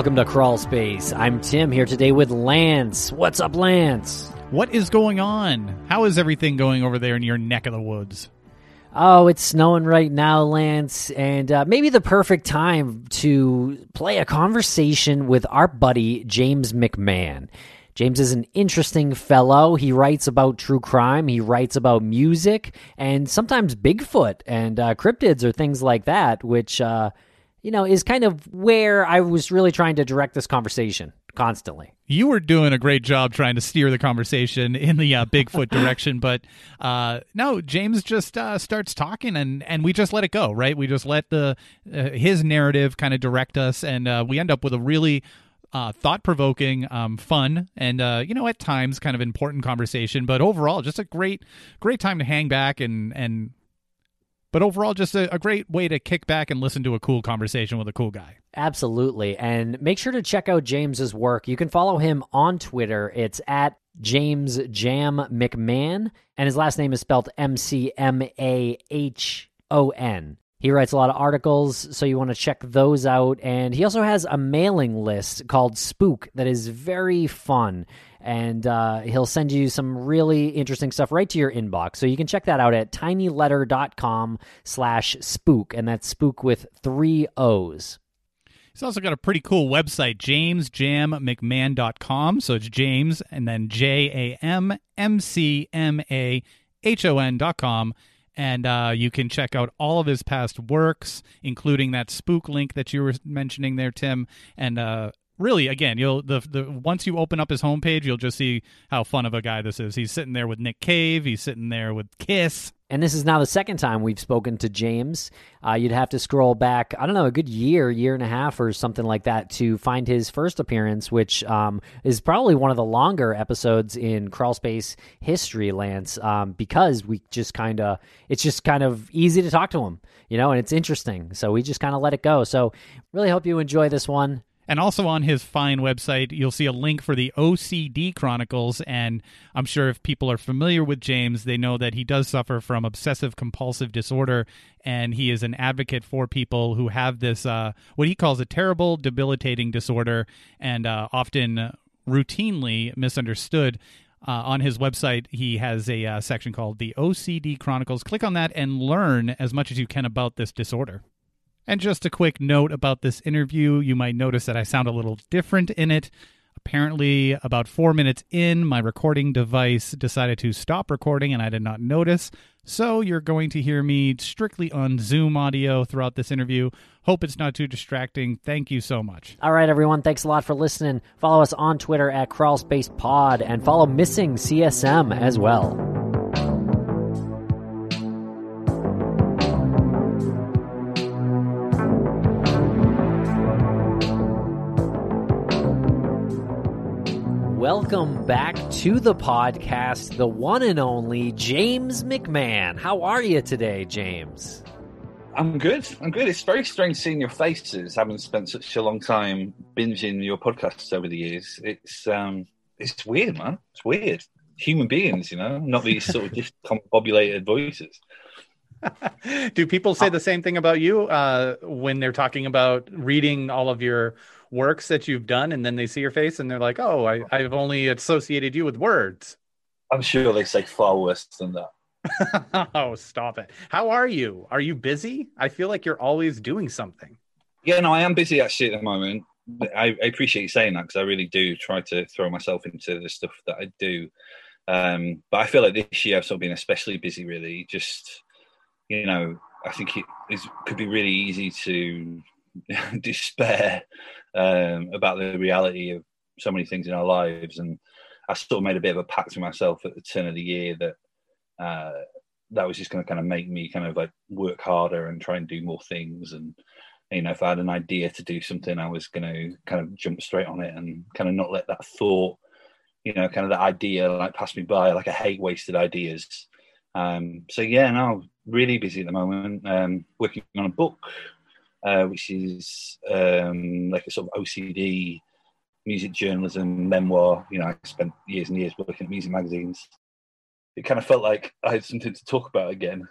Welcome to Crawl Space. I'm Tim here today with Lance. What's up, Lance? What is going on? How is everything going over there in your neck of the woods? Oh, it's snowing right now, Lance, and uh, maybe the perfect time to play a conversation with our buddy James McMahon. James is an interesting fellow. He writes about true crime, he writes about music, and sometimes Bigfoot and uh, cryptids or things like that, which, uh, you know, is kind of where I was really trying to direct this conversation constantly. You were doing a great job trying to steer the conversation in the uh, Bigfoot direction, but uh, no, James just uh, starts talking, and and we just let it go, right? We just let the uh, his narrative kind of direct us, and uh, we end up with a really uh, thought provoking, um, fun, and uh, you know at times kind of important conversation. But overall, just a great great time to hang back and and. But overall, just a, a great way to kick back and listen to a cool conversation with a cool guy. Absolutely. And make sure to check out James's work. You can follow him on Twitter. It's at James Jam McMahon, and his last name is spelled M C M A H O N. He writes a lot of articles, so you want to check those out. And he also has a mailing list called Spook that is very fun. And uh, he'll send you some really interesting stuff right to your inbox. So you can check that out at tinyletter.com slash spook. And that's spook with three O's. He's also got a pretty cool website, jamesjammcmahon.com. So it's James and then J A M M C M A H O N.com. And uh, you can check out all of his past works, including that spook link that you were mentioning there, Tim. And uh, really, again, you'll the the once you open up his homepage, you'll just see how fun of a guy this is. He's sitting there with Nick Cave. He's sitting there with Kiss. And this is now the second time we've spoken to James. Uh, you'd have to scroll back, I don't know, a good year, year and a half, or something like that to find his first appearance, which um, is probably one of the longer episodes in Crawl Space history, Lance, um, because we just kind of, it's just kind of easy to talk to him, you know, and it's interesting. So we just kind of let it go. So really hope you enjoy this one. And also on his fine website, you'll see a link for the OCD Chronicles. And I'm sure if people are familiar with James, they know that he does suffer from obsessive compulsive disorder. And he is an advocate for people who have this, uh, what he calls a terrible, debilitating disorder, and uh, often routinely misunderstood. Uh, on his website, he has a uh, section called the OCD Chronicles. Click on that and learn as much as you can about this disorder. And just a quick note about this interview you might notice that I sound a little different in it. Apparently, about four minutes in, my recording device decided to stop recording and I did not notice. So you're going to hear me strictly on Zoom audio throughout this interview. Hope it's not too distracting. Thank you so much. All right, everyone. Thanks a lot for listening. Follow us on Twitter at CrawlSpacePod and follow Missing CSM as well. Welcome back to the podcast, the one and only James McMahon. How are you today, James? I'm good. I'm good. It's very strange seeing your faces, having spent such a long time binging your podcasts over the years. It's um, it's weird, man. It's weird. Human beings, you know, not these sort of discombobulated voices. Do people say the same thing about you uh, when they're talking about reading all of your works that you've done and then they see your face and they're like oh I, i've only associated you with words. I'm sure they say far worse than that. Oh stop it. How are you? Are you busy? I feel like you're always doing something. Yeah no i am busy actually at the moment. I, I appreciate you saying that because i really do try to throw myself into the stuff that i do. Um, but i feel like this year i've sort of been especially busy really just you know i think it is, could be really easy to despair um, about the reality of so many things in our lives. And I sort of made a bit of a pact with myself at the turn of the year that uh, that was just going to kind of make me kind of like work harder and try and do more things. And you know, if I had an idea to do something, I was going to kind of jump straight on it and kind of not let that thought, you know, kind of that idea like pass me by. Like I hate wasted ideas. Um, so yeah, now really busy at the moment. Um, working on a book uh, which is um, like a sort of OCD music journalism memoir. You know, I spent years and years working at music magazines. It kind of felt like I had something to talk about again.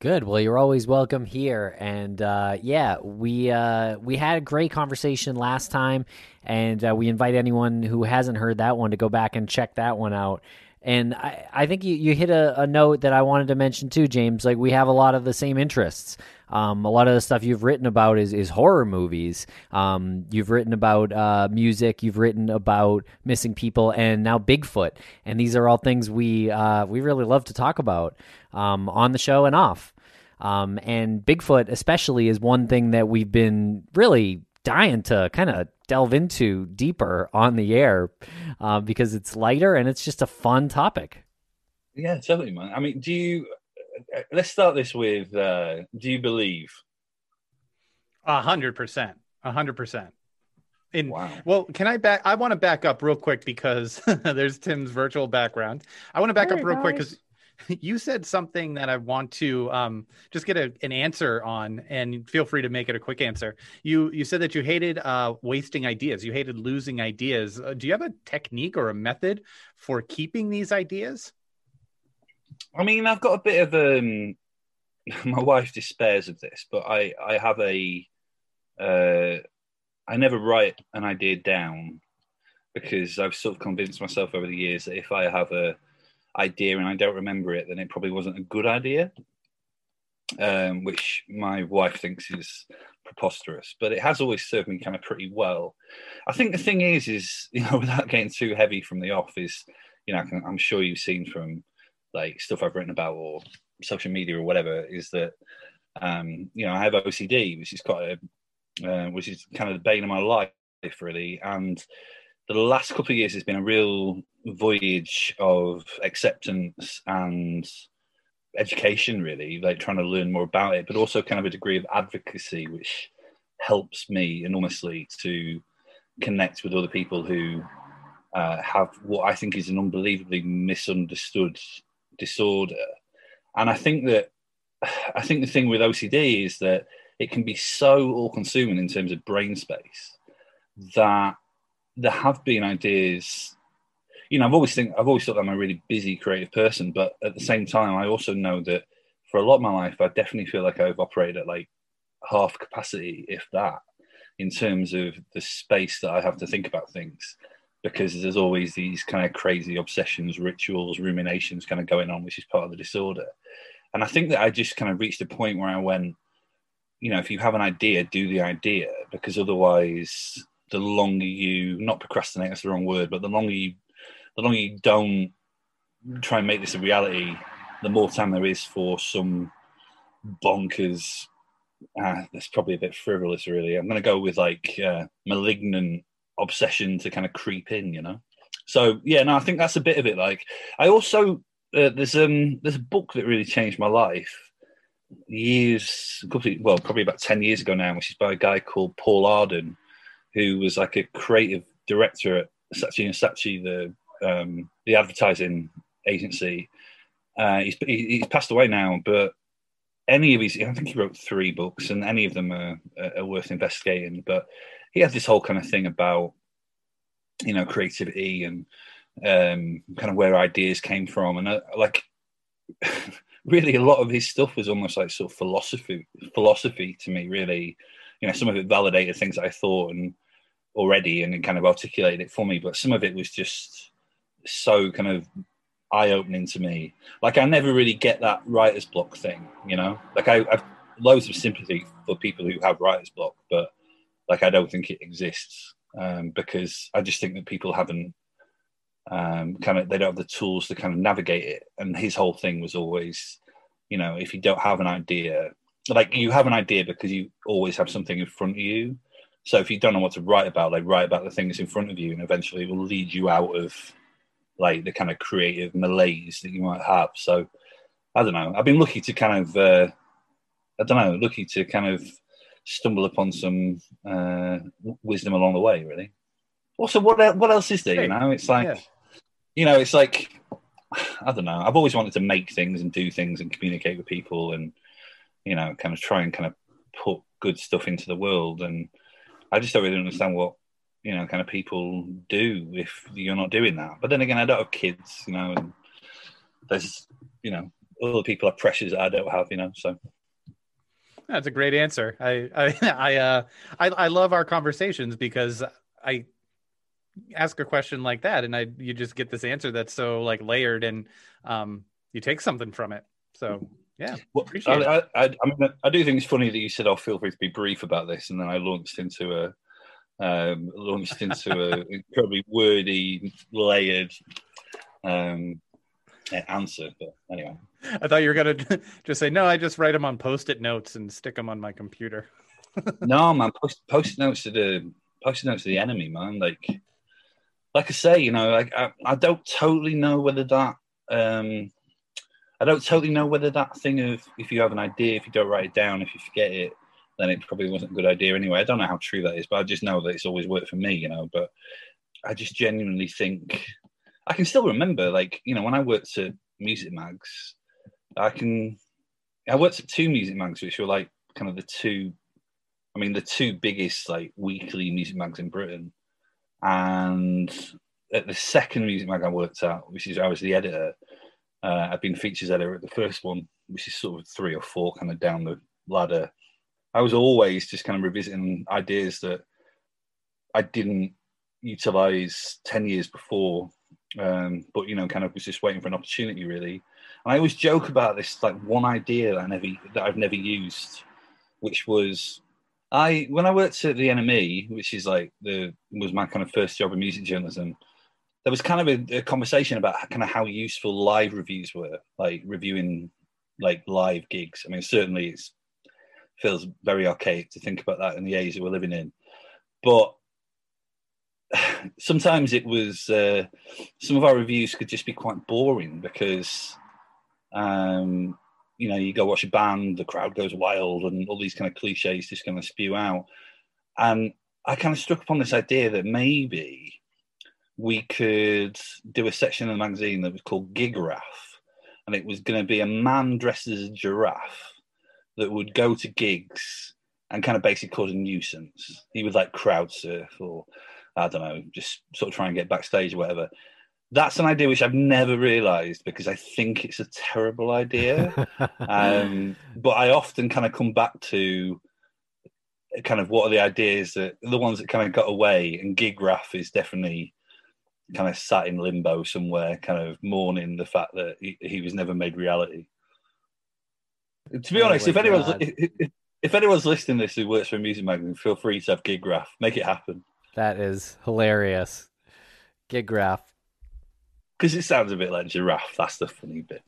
Good. Well, you're always welcome here, and uh, yeah, we uh, we had a great conversation last time, and uh, we invite anyone who hasn't heard that one to go back and check that one out. And I, I think you, you hit a, a note that I wanted to mention too, James. Like we have a lot of the same interests. Um, a lot of the stuff you've written about is, is horror movies. Um, you've written about uh, music. You've written about missing people, and now Bigfoot. And these are all things we uh, we really love to talk about um, on the show and off. Um, and Bigfoot, especially, is one thing that we've been really dying to kind of delve into deeper on the air uh, because it's lighter and it's just a fun topic. Yeah, totally, man. I mean, do you? Uh, let's start this with: uh, Do you believe? A hundred percent. A hundred percent. In, wow. Well, can I back? I want to back up real quick because there's Tim's virtual background. I want to back hey, up real guys. quick because you said something that I want to um, just get a, an answer on, and feel free to make it a quick answer. You you said that you hated uh, wasting ideas. You hated losing ideas. Uh, do you have a technique or a method for keeping these ideas? I mean, I've got a bit of um. My wife despairs of this, but I I have a. Uh, I never write an idea down because I've sort of convinced myself over the years that if I have a idea and I don't remember it, then it probably wasn't a good idea. Um, which my wife thinks is preposterous, but it has always served me kind of pretty well. I think the thing is, is you know, without getting too heavy from the off, is you know, I'm sure you've seen from like stuff I've written about or social media or whatever, is that um, you know I have OCD, which is quite a, uh, which is kind of the bane of my life really, and the last couple of years has been a real voyage of acceptance and education really like trying to learn more about it but also kind of a degree of advocacy which helps me enormously to connect with other people who uh, have what i think is an unbelievably misunderstood disorder. And i think that i think the thing with ocd is that it can be so all consuming in terms of brain space that there have been ideas you know, I've always think I've always thought that I'm a really busy creative person, but at the same time, I also know that for a lot of my life, I definitely feel like I've operated at like half capacity, if that, in terms of the space that I have to think about things. Because there's always these kind of crazy obsessions, rituals, ruminations kind of going on, which is part of the disorder. And I think that I just kind of reached a point where I went, you know, if you have an idea, do the idea, because otherwise, the longer you not procrastinate, that's the wrong word, but the longer you the longer you don't try and make this a reality, the more time there is for some bonkers. Uh, that's probably a bit frivolous, really. I'm going to go with like uh, malignant obsession to kind of creep in, you know. So yeah, no, I think that's a bit of it. Like, I also uh, there's um there's a book that really changed my life years, well, probably about ten years ago now, which is by a guy called Paul Arden, who was like a creative director at Saatchi and the um, the advertising agency. Uh, he's he's passed away now, but any of his, I think he wrote three books, and any of them are, are worth investigating. But he had this whole kind of thing about you know creativity and um, kind of where ideas came from, and uh, like really a lot of his stuff was almost like sort of philosophy philosophy to me. Really, you know, some of it validated things I thought and already, and kind of articulated it for me, but some of it was just so kind of eye opening to me. Like I never really get that writer's block thing, you know. Like I, I've loads of sympathy for people who have writer's block, but like I don't think it exists um, because I just think that people haven't um, kind of they don't have the tools to kind of navigate it. And his whole thing was always, you know, if you don't have an idea, like you have an idea because you always have something in front of you. So if you don't know what to write about, like write about the things in front of you, and eventually it will lead you out of like the kind of creative malaise that you might have. So I don't know. I've been lucky to kind of uh, I don't know, lucky to kind of stumble upon some uh, wisdom along the way. Really. Also, what what else is there? You know, it's like yeah. you know, it's like I don't know. I've always wanted to make things and do things and communicate with people and you know, kind of try and kind of put good stuff into the world. And I just don't really understand what you know, kind of people do if you're not doing that. But then again, I don't have kids, you know, and there's, you know, other people have pressures that I don't have, you know. So that's a great answer. I I I uh I, I love our conversations because I ask a question like that and I you just get this answer that's so like layered and um you take something from it. So yeah, well, I, I, I, mean, I do think it's funny that you said, "Oh, feel free to be brief about this," and then I launched into a um, launched into a incredibly wordy, layered um, answer. But anyway, I thought you were gonna just say, "No, I just write them on post-it notes and stick them on my computer." no, man, post post notes to the post notes to the enemy, man. Like, like I say, you know, like I, I don't totally know whether that. Um, I don't totally know whether that thing of if you have an idea, if you don't write it down, if you forget it, then it probably wasn't a good idea anyway. I don't know how true that is, but I just know that it's always worked for me, you know. But I just genuinely think I can still remember, like, you know, when I worked at Music Mags, I can, I worked at two Music Mags, which were like kind of the two, I mean, the two biggest like weekly music mags in Britain. And at the second music mag I worked at, which is I was the editor, uh, I've been features editor at the first one, which is sort of three or four kind of down the ladder. I was always just kind of revisiting ideas that I didn't utilize 10 years before, um, but, you know, kind of was just waiting for an opportunity really. And I always joke about this, like one idea that I never, that I've never used, which was I, when I worked at the NME, which is like the, was my kind of first job in music journalism, there was kind of a, a, conversation about kind of how useful live reviews were, like reviewing like live gigs. I mean, certainly it feels very archaic to think about that in the age that we're living in, but sometimes it was uh, some of our reviews could just be quite boring because um, you know you go watch a band, the crowd goes wild, and all these kind of cliches just kind of spew out, and I kind of struck upon this idea that maybe we could do a section in the magazine that was called Gigraph, and it was going to be a man dressed as a giraffe that would go to gigs and kind of basically cause a nuisance. He would like crowd surf or I don't know, just sort of try and get backstage or whatever. That's an idea which I've never realised because I think it's a terrible idea. um, but I often kind of come back to kind of what are the ideas that the ones that kind of got away, and gig Gigraph is definitely kind of sat in limbo somewhere, kind of mourning the fact that he, he was never made reality. To be oh honest, if anyone's if, if, anyone's listening to this who works for a music magazine, feel free to have Gigraph. Make it happen. That is hilarious. Gigraph. Because it sounds a bit like giraffe. That's the funny bit.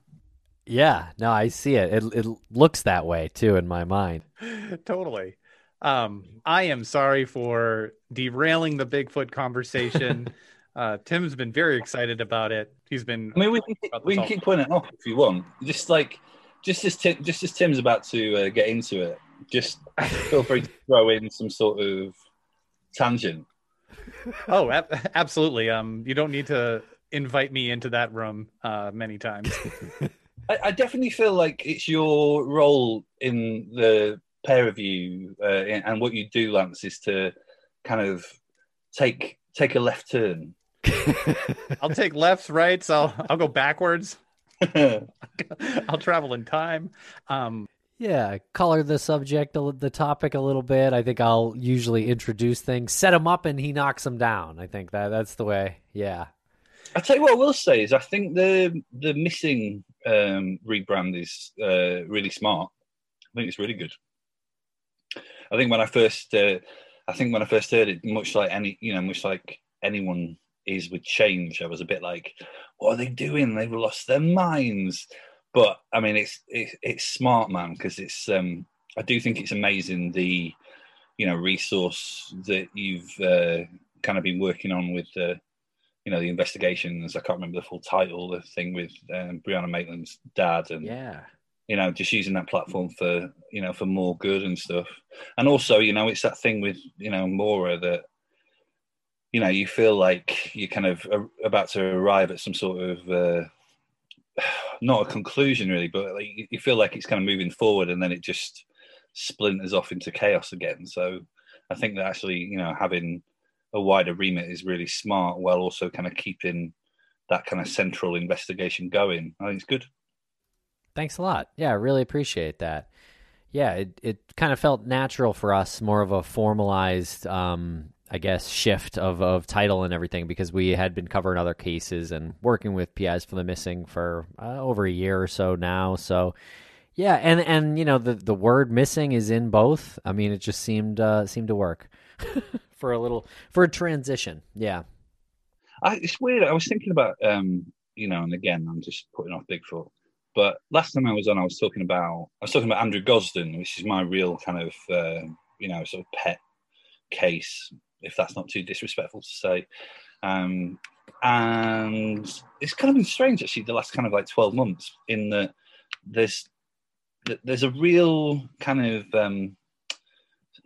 Yeah, no, I see it. It it looks that way too in my mind. totally. Um, I am sorry for derailing the Bigfoot conversation. Uh, Tim's been very excited about it. He's been. I mean, we can, we can keep putting it off if you want. Just like, just as Tim, just as Tim's about to uh, get into it, just feel free to throw in some sort of tangent. Oh, ab- absolutely. Um, you don't need to invite me into that room uh, many times. I, I, definitely feel like it's your role in the pair of you, uh, and what you do, Lance, is to kind of take take a left turn I'll take lefts, rights. I'll I'll go backwards. I'll travel in time. Um, yeah, color the subject, the topic a little bit. I think I'll usually introduce things, set him up, and he knocks them down. I think that that's the way. Yeah. I tell you what, I will say is I think the the missing um, rebrand is uh, really smart. I think it's really good. I think when I first, uh, I think when I first heard it, much like any, you know, much like anyone is with change. I was a bit like, what are they doing? They've lost their minds. But I mean, it's it's, it's smart, man, because it's. Um, I do think it's amazing the, you know, resource that you've uh, kind of been working on with the, you know, the investigations. I can't remember the full title. The thing with um, Brianna Maitland's dad, and yeah, you know, just using that platform for you know for more good and stuff. And also, you know, it's that thing with you know Maura that you know you feel like you're kind of about to arrive at some sort of uh, not a conclusion really but like you feel like it's kind of moving forward and then it just splinters off into chaos again so i think that actually you know having a wider remit is really smart while also kind of keeping that kind of central investigation going i think it's good Thanks a lot. Yeah, I really appreciate that. Yeah, it, it kind of felt natural for us, more of a formalized, um, I guess, shift of, of title and everything because we had been covering other cases and working with PIs for the missing for uh, over a year or so now. So, yeah, and and you know the the word missing is in both. I mean, it just seemed uh, seemed to work for a little for a transition. Yeah, I, it's weird. I was thinking about um, you know, and again, I'm just putting off Bigfoot. But last time I was on, I was talking about I was talking about Andrew Gosden, which is my real kind of uh, you know sort of pet case, if that's not too disrespectful to say. Um, and it's kind of been strange actually the last kind of like 12 months in that there's there's a real kind of um,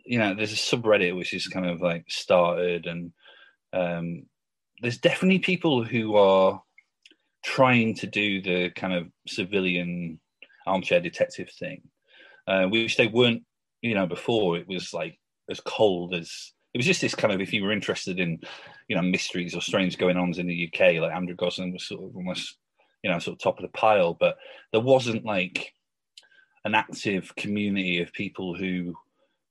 you know there's a subreddit which is kind of like started and um, there's definitely people who are trying to do the kind of civilian armchair detective thing, uh, which they weren't, you know, before. It was like as cold as it was just this kind of if you were interested in, you know, mysteries or strange going ons in the UK, like Andrew Gosden was sort of almost, you know, sort of top of the pile, but there wasn't like an active community of people who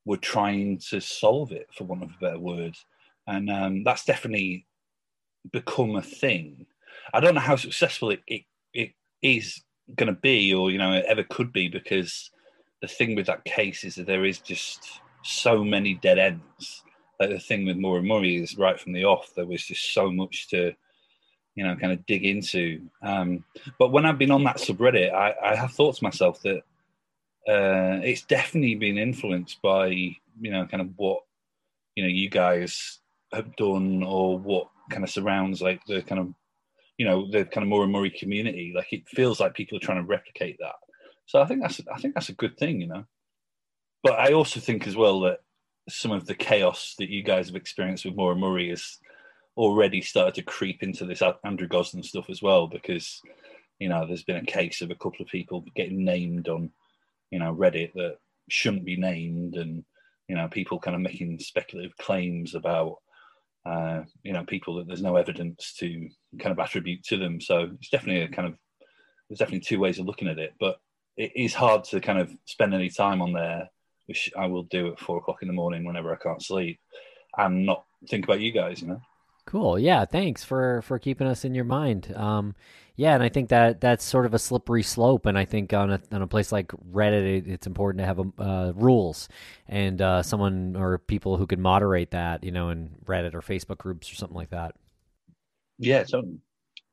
were trying to solve it, for want of a better word. And um, that's definitely become a thing. I don't know how successful it, it, it is going to be or, you know, ever could be because the thing with that case is that there is just so many dead ends. Like the thing with Maura Murray is right from the off, there was just so much to, you know, kind of dig into. Um, but when I've been on that subreddit, I, I have thought to myself that uh, it's definitely been influenced by, you know, kind of what, you know, you guys have done or what kind of surrounds like the kind of you know the kind of Maura Murray community. Like it feels like people are trying to replicate that. So I think that's I think that's a good thing, you know. But I also think as well that some of the chaos that you guys have experienced with Maura Murray has already started to creep into this Andrew Gosden stuff as well, because you know there's been a case of a couple of people getting named on you know Reddit that shouldn't be named, and you know people kind of making speculative claims about uh, you know people that there's no evidence to kind of attribute to them. So it's definitely a kind of there's definitely two ways of looking at it, but it is hard to kind of spend any time on there, which I will do at four o'clock in the morning whenever I can't sleep, and not think about you guys. You know. Cool. Yeah. Thanks for for keeping us in your mind. Um, yeah, and I think that that's sort of a slippery slope. And I think on a on a place like Reddit, it, it's important to have uh, rules and uh, someone or people who can moderate that. You know, in Reddit or Facebook groups or something like that. Yeah. So, do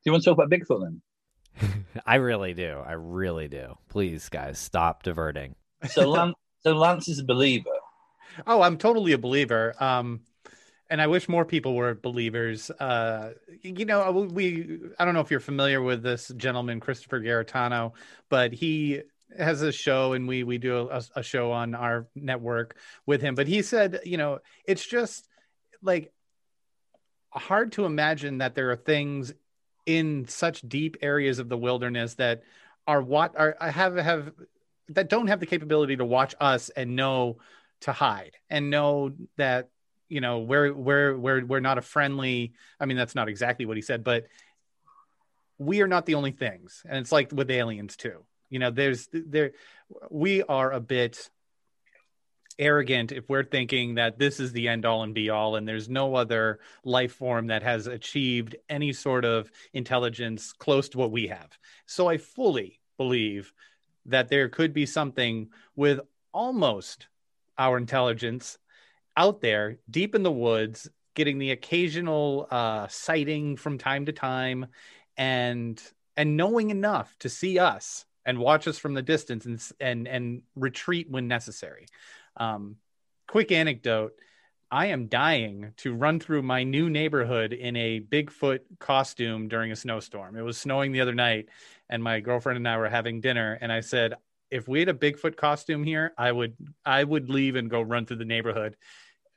you want to talk about Bigfoot then? I really do. I really do. Please, guys, stop diverting. So, Lance, so Lance is a believer. Oh, I'm totally a believer. Um, and I wish more people were believers. Uh, you know, we I don't know if you're familiar with this gentleman, Christopher Garetano, but he has a show and we we do a, a show on our network with him. But he said, you know, it's just like hard to imagine that there are things in such deep areas of the wilderness that are what are I have have that don't have the capability to watch us and know to hide and know that you know we're we're we're we're not a friendly i mean that's not exactly what he said but we are not the only things. And it's like with aliens too. You know there's there we are a bit arrogant if we're thinking that this is the end all and be all and there's no other life form that has achieved any sort of intelligence close to what we have. So i fully believe that there could be something with almost our intelligence out there deep in the woods, getting the occasional uh, sighting from time to time, and and knowing enough to see us and watch us from the distance and and and retreat when necessary. Um, quick anecdote. I am dying to run through my new neighborhood in a Bigfoot costume during a snowstorm. It was snowing the other night, and my girlfriend and I were having dinner, and I said, if we had a Bigfoot costume here, I would I would leave and go run through the neighborhood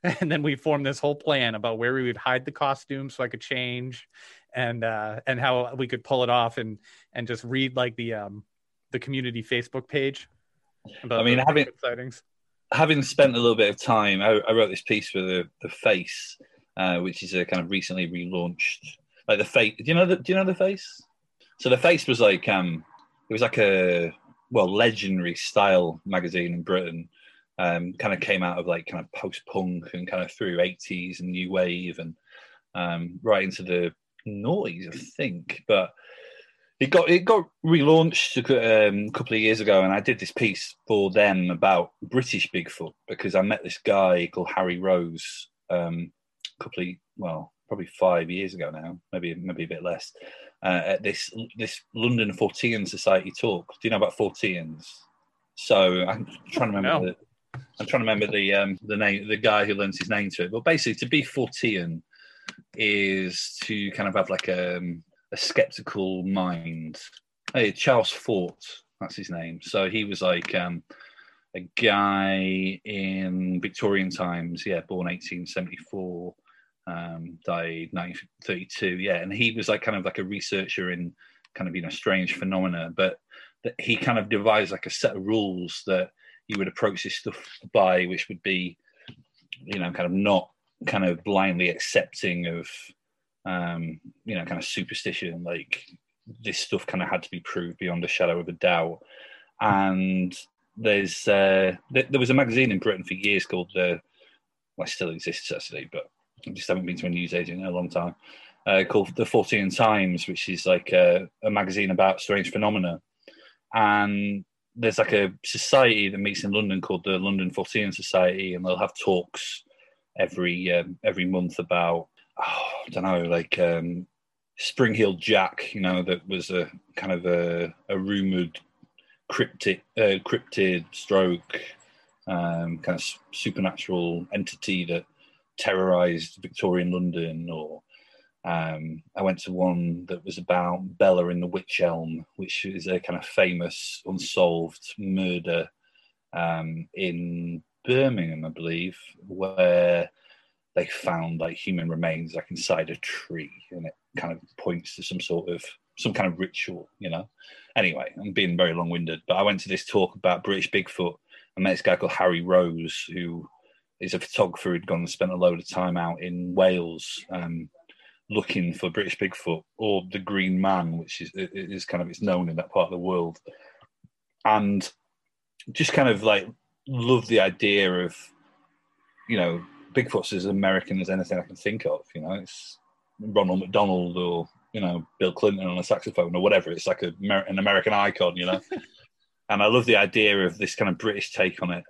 and then we formed this whole plan about where we would hide the costume so I could change and uh and how we could pull it off and and just read like the um the community Facebook page I mean having sightings. Having spent a little bit of time I, I wrote this piece for the the face uh, which is a kind of recently relaunched like the face do you know the do you know the face so the face was like um it was like a well legendary style magazine in Britain. Um, kind of came out of like kind of post punk and kind of through 80s and new wave and um, right into the noise, I think. But it got it got relaunched a um, couple of years ago, and I did this piece for them about British Bigfoot because I met this guy called Harry Rose um, a couple of well, probably five years ago now, maybe maybe a bit less, uh, at this this London Fortean Society talk. Do you know about Forteans? So I'm trying to remember. No. The, I'm trying to remember the um, the name, the guy who lends his name to it. But basically, to be Fortean is to kind of have like a, um, a skeptical mind. Hey, Charles Fort, that's his name. So he was like um, a guy in Victorian times. Yeah, born 1874, um, died 1932. Yeah, and he was like kind of like a researcher in kind of you know strange phenomena, but he kind of devised like a set of rules that you would approach this stuff by, which would be, you know, kind of not kind of blindly accepting of, um, you know, kind of superstition. Like this stuff kind of had to be proved beyond a shadow of a doubt. And there's uh, th- there was a magazine in Britain for years called the, well, it still exists actually, but I just haven't been to a newsagent in a long time. Uh, called the Fortean Times, which is like a, a magazine about strange phenomena. And there's like a society that meets in London called the London Fortean Society, and they'll have talks every um, every month about oh, I don't know, like um, Spring Jack, you know, that was a kind of a, a rumored cryptic, uh, cryptid stroke, um, kind of supernatural entity that terrorized Victorian London, or um, I went to one that was about Bella in the Witch Elm, which is a kind of famous unsolved murder um, in Birmingham, I believe, where they found like human remains like inside a tree, and it kind of points to some sort of some kind of ritual, you know. Anyway, I'm being very long-winded, but I went to this talk about British Bigfoot. I met this guy called Harry Rose, who is a photographer who'd gone and spent a load of time out in Wales. Um, looking for British Bigfoot or the Green Man, which is is kind of it's known in that part of the world, and just kind of like love the idea of you know Bigfoot's as American as anything I can think of. You know, it's Ronald McDonald or you know Bill Clinton on a saxophone or whatever. It's like a, an American icon, you know. and I love the idea of this kind of British take on it.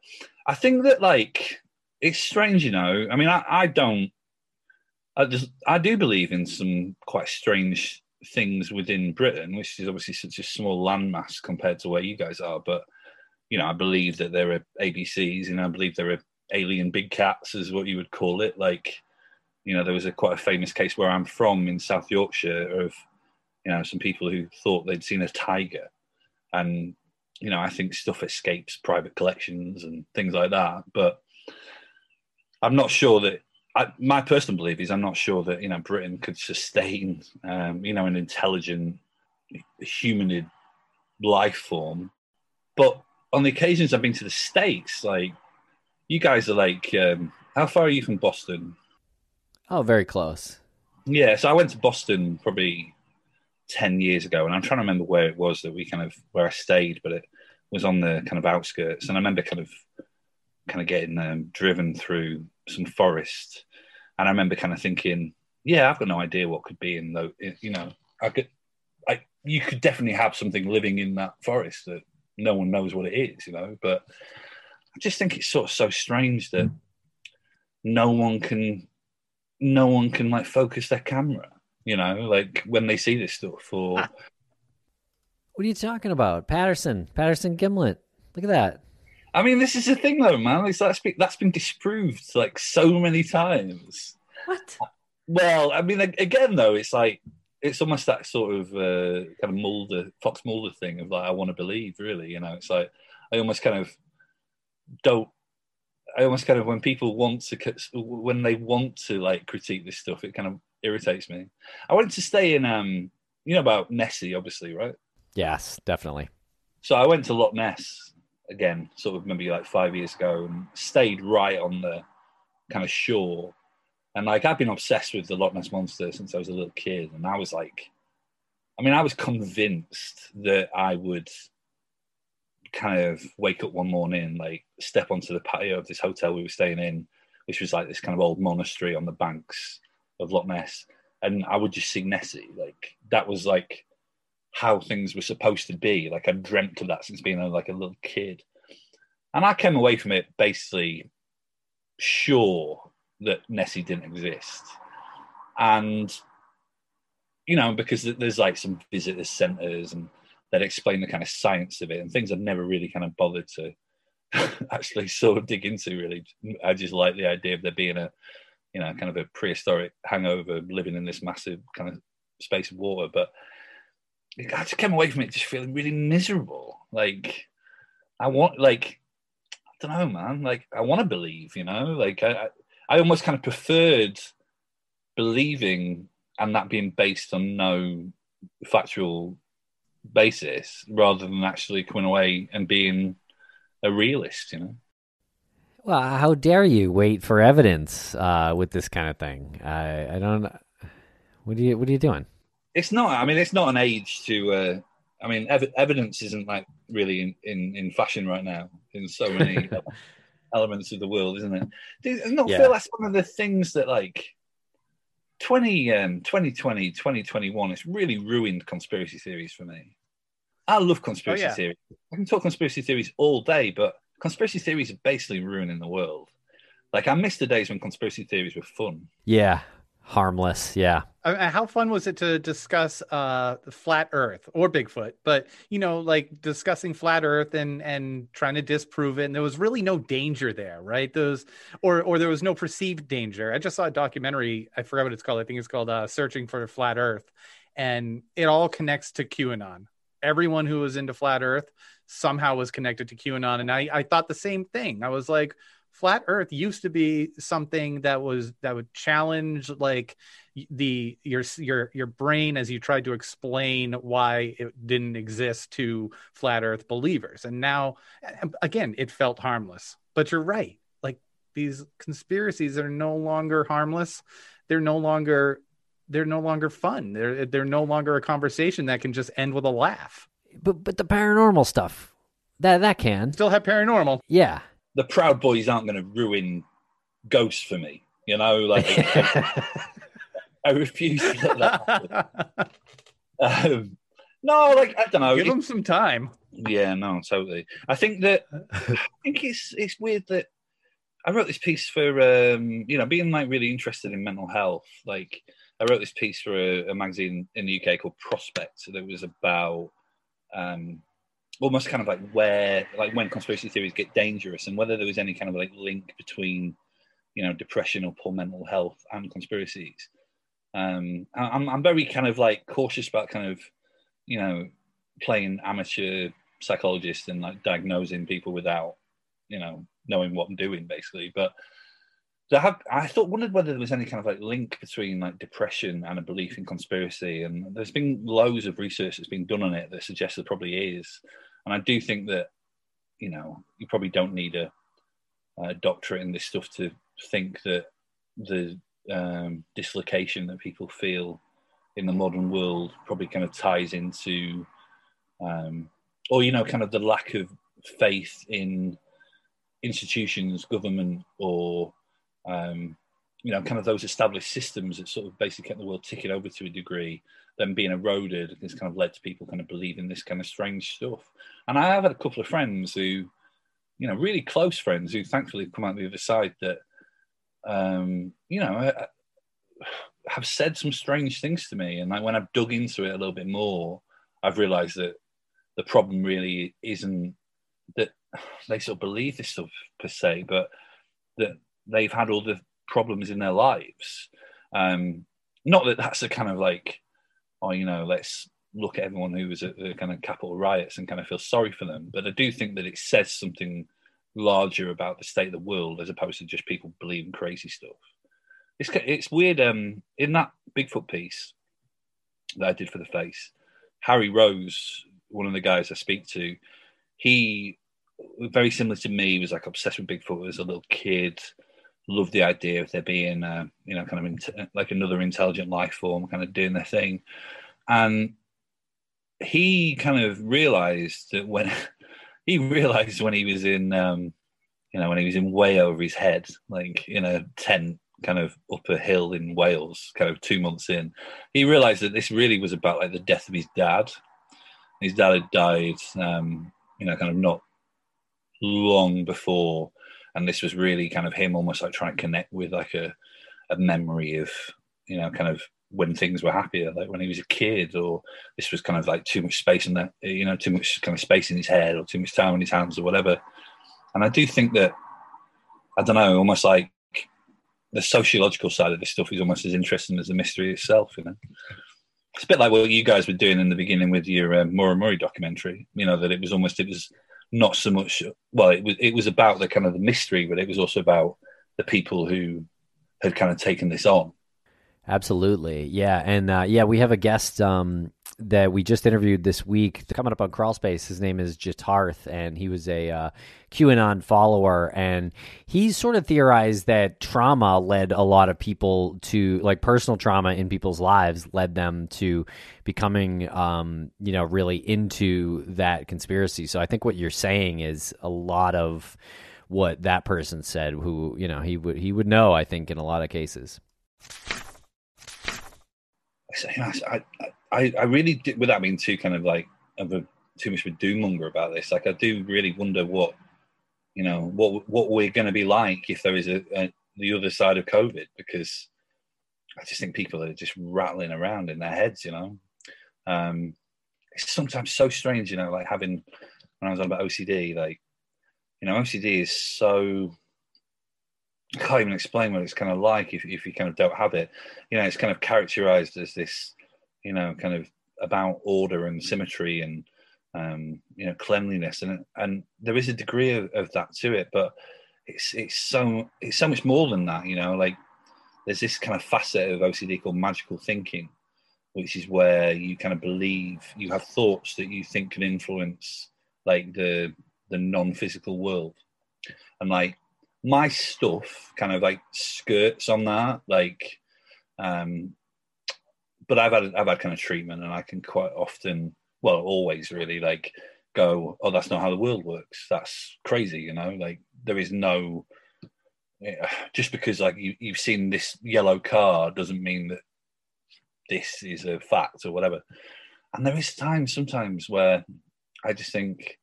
I think that like it's strange, you know. I mean, I, I don't I just I do believe in some quite strange things within Britain, which is obviously such a small landmass compared to where you guys are. But you know, I believe that there are ABCs, and I believe there are alien big cats, is what you would call it. Like, you know, there was a quite a famous case where I'm from in South Yorkshire of you know some people who thought they'd seen a tiger, and you know, I think stuff escapes private collections and things like that, but. I'm not sure that I, my personal belief is I'm not sure that you know Britain could sustain um, you know an intelligent humanid life form, but on the occasions I've been to the states, like you guys are like, um, how far are you from Boston? Oh, very close. Yeah, so I went to Boston probably ten years ago, and I'm trying to remember where it was that we kind of where I stayed, but it was on the kind of outskirts, and I remember kind of kind of getting um, driven through some forest and I remember kind of thinking, yeah, I've got no idea what could be in the, you know, I could, I, you could definitely have something living in that forest that no one knows what it is, you know. But I just think it's sort of so strange that no one can, no one can like focus their camera, you know, like when they see this stuff or. Ah. What are you talking about, Patterson? Patterson Gimlin. Look at that. I mean, this is the thing, though, man. It's that's been, that's been disproved like so many times. What? Well, I mean, again, though, it's like it's almost that sort of uh, kind of Mulder, Fox Mulder thing of like I want to believe. Really, you know, it's like I almost kind of don't. I almost kind of when people want to when they want to like critique this stuff, it kind of irritates me. I went to stay in um, you know about Nessie, obviously, right? Yes, definitely. So I went to Loch Ness again, sort of maybe like five years ago, and stayed right on the kind of shore. And like I've been obsessed with the Loch Ness monster since I was a little kid, and I was like, I mean, I was convinced that I would kind of wake up one morning, like step onto the patio of this hotel we were staying in, which was like this kind of old monastery on the banks of Loch Ness, and I would just see Nessie. Like that was like how things were supposed to be. Like I dreamt of that since being like a little kid, and I came away from it basically sure that Nessie didn't exist, and you know because there's like some visitor centres and that explain the kind of science of it and things I've never really kind of bothered to actually sort of dig into. Really, I just like the idea of there being a you know kind of a prehistoric hangover living in this massive kind of space of water, but. I just came away from it just feeling really miserable. Like I want, like I don't know, man. Like I want to believe, you know. Like I, I almost kind of preferred believing and that being based on no factual basis rather than actually coming away and being a realist, you know. Well, how dare you wait for evidence uh, with this kind of thing? I, I don't. What are you What are you doing? It's not. I mean, it's not an age to. Uh, I mean, ev- evidence isn't like really in, in, in fashion right now in so many elements of the world, isn't it? Does not yeah. feel that's one of the things that like 20, um, 2020, 2021, it's really ruined conspiracy theories for me. I love conspiracy oh, yeah. theories. I can talk conspiracy theories all day, but conspiracy theories are basically ruining the world. Like I miss the days when conspiracy theories were fun. Yeah, harmless. Yeah. Uh, how fun was it to discuss uh, flat Earth or Bigfoot? But you know, like discussing flat Earth and and trying to disprove it, and there was really no danger there, right? Those or or there was no perceived danger. I just saw a documentary. I forgot what it's called. I think it's called uh, "Searching for Flat Earth," and it all connects to QAnon. Everyone who was into flat Earth somehow was connected to QAnon, and I I thought the same thing. I was like flat earth used to be something that was that would challenge like the your your your brain as you tried to explain why it didn't exist to flat earth believers. And now again it felt harmless. But you're right. Like these conspiracies are no longer harmless. They're no longer they're no longer fun they're they're no longer a conversation that can just end with a laugh but but the paranormal stuff that that can still have paranormal yeah the Proud Boys aren't going to ruin Ghost for me. You know, like I refuse to let that happen. Um, no, like I don't know. Give them some time. Yeah, no, totally. I think that I think it's it's weird that I wrote this piece for um, you know being like really interested in mental health. Like I wrote this piece for a, a magazine in the UK called Prospect that was about um, almost kind of like where like when conspiracy theories get dangerous and whether there was any kind of like link between you know depression or poor mental health and conspiracies. Um i'm, I'm very kind of like cautious about kind of you know playing amateur psychologist and like diagnosing people without you know knowing what i'm doing basically. But I, have, I thought wondered whether there was any kind of like link between like depression and a belief in conspiracy and there's been loads of research that's been done on it that suggests there probably is. And I do think that, you know, you probably don't need a, a doctorate in this stuff to think that the um, dislocation that people feel in the modern world probably kind of ties into, um, or, you know, kind of the lack of faith in institutions, government, or, um, you know, kind of those established systems that sort of basically kept the world ticking over to a degree then being eroded has kind of led to people kind of believing this kind of strange stuff. And I have had a couple of friends who, you know, really close friends who thankfully come out the other side that, um, you know, have said some strange things to me. And like when I've dug into it a little bit more, I've realized that the problem really isn't that they sort of believe this stuff per se, but that they've had all the problems in their lives. Um, not that that's a kind of like oh, you know, let's look at everyone who was at the kind of capital riots and kind of feel sorry for them. But I do think that it says something larger about the state of the world as opposed to just people believing crazy stuff. It's it's weird. Um, in that Bigfoot piece that I did for the face, Harry Rose, one of the guys I speak to, he very similar to me was like obsessed with Bigfoot as a little kid love the idea of there being, uh, you know, kind of in, like another intelligent life form kind of doing their thing. And he kind of realized that when, he realized when he was in, um, you know, when he was in way over his head, like in a tent kind of up a hill in Wales, kind of two months in, he realized that this really was about like the death of his dad. His dad had died, um, you know, kind of not long before, and this was really kind of him almost like trying to connect with like a, a memory of, you know, kind of when things were happier, like when he was a kid, or this was kind of like too much space in that, you know, too much kind of space in his head, or too much time in his hands, or whatever. And I do think that, I don't know, almost like the sociological side of this stuff is almost as interesting as the mystery itself. You know, it's a bit like what you guys were doing in the beginning with your um, Maura Murray documentary. You know, that it was almost it was not so much well, it was it was about the kind of the mystery, but it was also about the people who had kind of taken this on Absolutely. Yeah. And uh, yeah, we have a guest um, that we just interviewed this week coming up on Crawlspace. His name is Jitarth, and he was a uh, QAnon follower. And he sort of theorized that trauma led a lot of people to, like personal trauma in people's lives, led them to becoming, um, you know, really into that conspiracy. So I think what you're saying is a lot of what that person said, who, you know, he would, he would know, I think, in a lot of cases. I, I, I really did, without being too kind of like of a too much of a doommonger about this. Like I do really wonder what you know what what we're going to be like if there is a, a, the other side of COVID because I just think people are just rattling around in their heads. You know, um, it's sometimes so strange. You know, like having when I was on about OCD, like you know, OCD is so I can't even explain what it's kind of like if, if you kind of don't have it. You know, it's kind of characterized as this, you know, kind of about order and symmetry and um, you know cleanliness, and and there is a degree of, of that to it, but it's it's so it's so much more than that. You know, like there's this kind of facet of OCD called magical thinking, which is where you kind of believe you have thoughts that you think can influence like the the non-physical world, and like my stuff kind of like skirts on that, like, um, but I've had I've had kind of treatment, and I can quite often, well, always really like go, oh, that's not how the world works. That's crazy, you know. Like there is no, eh, just because like you you've seen this yellow car doesn't mean that this is a fact or whatever. And there is times sometimes where I just think,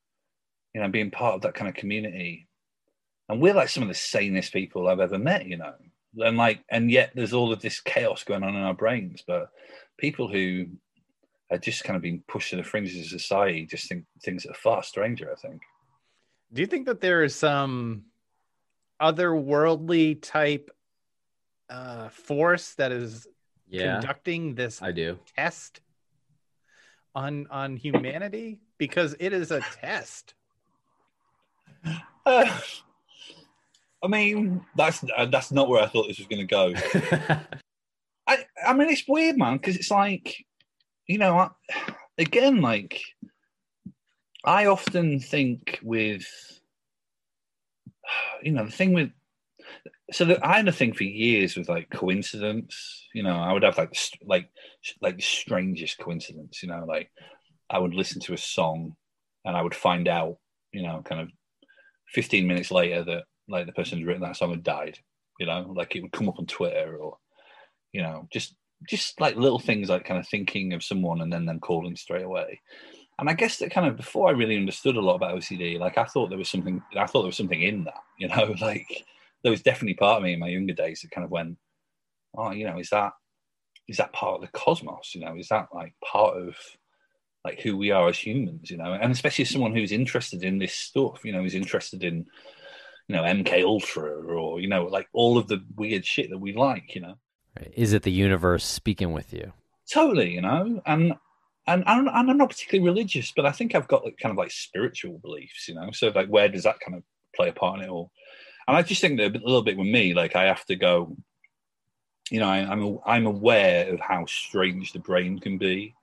you know, being part of that kind of community and we're like some of the sanest people I've ever met, you know. And like, and yet there's all of this chaos going on in our brains. But people who are just kind of being pushed to the fringes of society just think things are far stranger. I think. Do you think that there is some otherworldly type uh, force that is yeah, conducting this? I do test on on humanity because it is a test. Uh, I mean, that's uh, that's not where I thought this was going to go. I I mean, it's weird, man, because it's like, you know, I, again, like, I often think with, you know, the thing with, so that I had a thing for years with like coincidence. You know, I would have like like like the strangest coincidence. You know, like I would listen to a song, and I would find out, you know, kind of 15 minutes later that like the person who's written that song had died. You know, like it would come up on Twitter or, you know, just just like little things like kind of thinking of someone and then them calling straight away. And I guess that kind of before I really understood a lot about OCD, like I thought there was something, I thought there was something in that, you know, like there was definitely part of me in my younger days that kind of went, oh, you know, is that, is that part of the cosmos? You know, is that like part of like who we are as humans? You know, and especially as someone who's interested in this stuff, you know, who's interested in you know MK Ultra or you know like all of the weird shit that we like. You know, is it the universe speaking with you? Totally, you know, and and and I'm not particularly religious, but I think I've got like, kind of like spiritual beliefs. You know, so like where does that kind of play a part in it all? And I just think that a little bit with me, like I have to go. You know, I, I'm I'm aware of how strange the brain can be.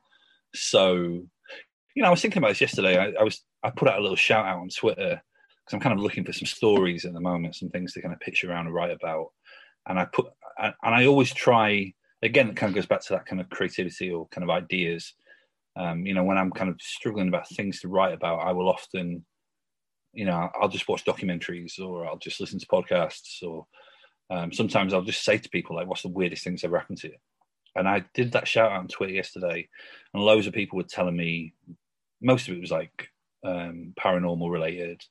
So, you know, I was thinking about this yesterday. I, I was I put out a little shout out on Twitter because I'm kind of looking for some stories at the moment, some things to kind of pitch around and write about. And I put, and I always try, again, it kind of goes back to that kind of creativity or kind of ideas. Um, you know, when I'm kind of struggling about things to write about, I will often you know, I'll just watch documentaries or I'll just listen to podcasts or um, sometimes I'll just say to people like, "What's the weirdest things ever happened to you?" And I did that shout out on Twitter yesterday, and loads of people were telling me. Most of it was like um, paranormal related,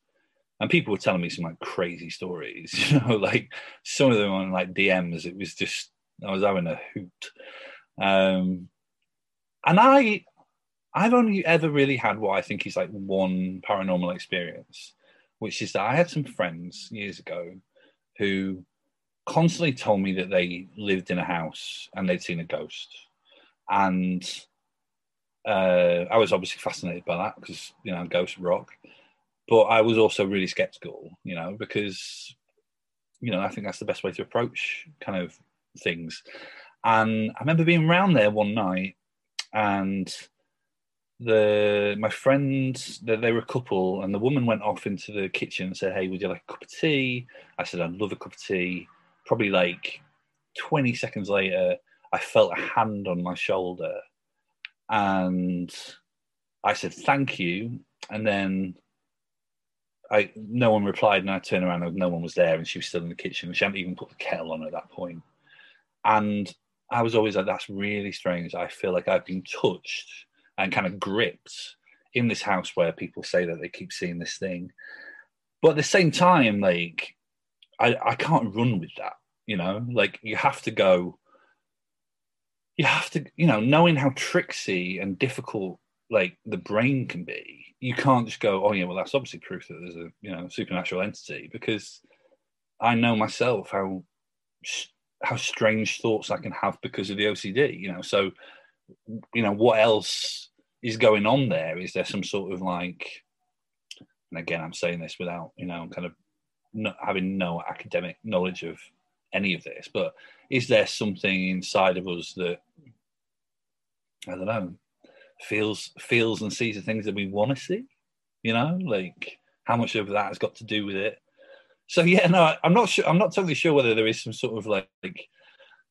and people were telling me some like crazy stories. You know, like some of them on like DMs. It was just I was having a hoot. Um, and I, I've only ever really had what I think is like one paranormal experience, which is that I had some friends years ago who constantly told me that they lived in a house and they'd seen a ghost. And uh, I was obviously fascinated by that because, you know, ghosts rock. But I was also really skeptical, you know, because, you know, I think that's the best way to approach kind of things. And I remember being around there one night and the my friends they, they were a couple and the woman went off into the kitchen and said hey would you like a cup of tea i said i'd love a cup of tea probably like 20 seconds later, I felt a hand on my shoulder and I said, thank you. And then I no one replied, and I turned around and no one was there, and she was still in the kitchen. She hadn't even put the kettle on at that point. And I was always like, that's really strange. I feel like I've been touched and kind of gripped in this house where people say that they keep seeing this thing. But at the same time, like I, I can't run with that you know like you have to go you have to you know knowing how tricksy and difficult like the brain can be you can't just go oh yeah well that's obviously proof that there's a you know supernatural entity because i know myself how how strange thoughts i can have because of the ocd you know? So you know what else is going on there? Is there some sort of like and again i'm saying this without you know kind of not having no academic knowledge of any of this, but is there something inside of us that I don't know feels feels and sees the things that we want to see? You know, like how much of that has got to do with it? So yeah, no, I'm not sure. I'm not totally sure whether there is some sort of like, like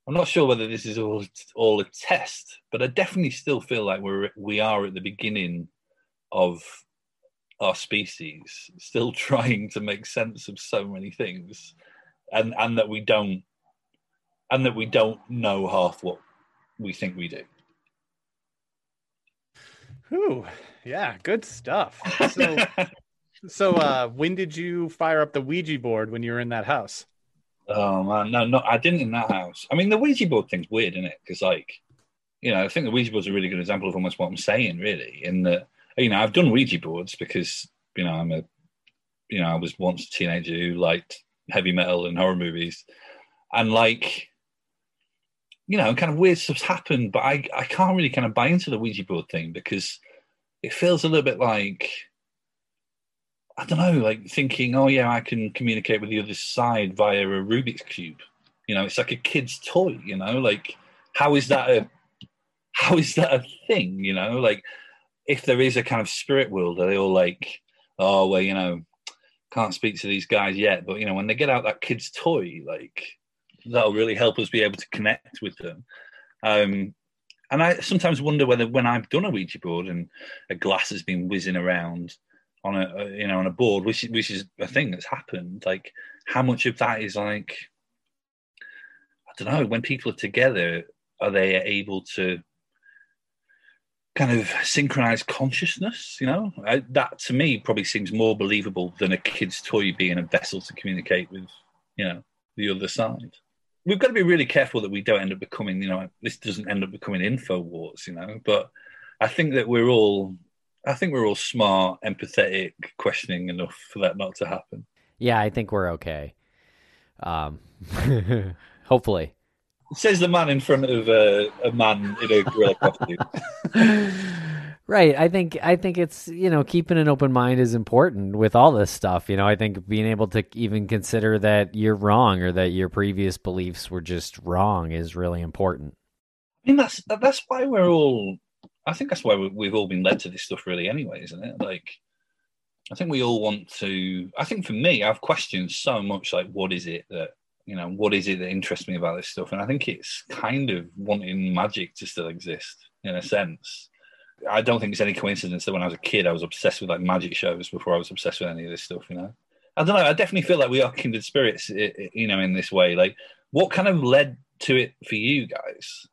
I'm not sure whether this is all all a test, but I definitely still feel like we're we are at the beginning of our species, still trying to make sense of so many things and and that we don't and that we don't know half what we think we do. Whew. Yeah, good stuff. So, so uh, when did you fire up the Ouija board when you were in that house? Oh man, no, no, I didn't in that house. I mean, the Ouija board thing's weird, isn't it? Because like, you know, I think the Ouija board's a really good example of almost what I'm saying, really. In that, you know, I've done Ouija boards because you know I'm a, you know, I was once a teenager who liked heavy metal and horror movies, and like, you know, kind of weird stuff's happened, but I I can't really kind of buy into the Ouija board thing because it feels a little bit like I don't know, like thinking, oh yeah, I can communicate with the other side via a Rubik's cube. You know, it's like a kid's toy. You know, like how is that a how is that a thing? You know, like if there is a kind of spirit world, are they all like, oh well, you know, can't speak to these guys yet, but you know, when they get out that kid's toy, like that'll really help us be able to connect with them. Um, and I sometimes wonder whether when I've done a Ouija board and a glass has been whizzing around on a you know on a board, which which is a thing that's happened, like how much of that is like I don't know when people are together, are they able to kind of synchronized consciousness you know I, that to me probably seems more believable than a kid's toy being a vessel to communicate with you know the other side we've got to be really careful that we don't end up becoming you know this doesn't end up becoming Infowars you know but i think that we're all i think we're all smart empathetic questioning enough for that not to happen. Yeah i think we're okay. Um hopefully. Says the man in front of a, a man in a gorilla costume. right. I think I think it's you know keeping an open mind is important with all this stuff. You know, I think being able to even consider that you're wrong or that your previous beliefs were just wrong is really important. I mean, that's that's why we're all. I think that's why we've all been led to this stuff, really. Anyway, isn't it? Like, I think we all want to. I think for me, I've questioned so much. Like, what is it that you know, what is it that interests me about this stuff? And I think it's kind of wanting magic to still exist in a sense. I don't think it's any coincidence that when I was a kid, I was obsessed with like magic shows before I was obsessed with any of this stuff. You know, I don't know. I definitely feel like we are kindred spirits. You know, in this way. Like, what kind of led to it for you guys?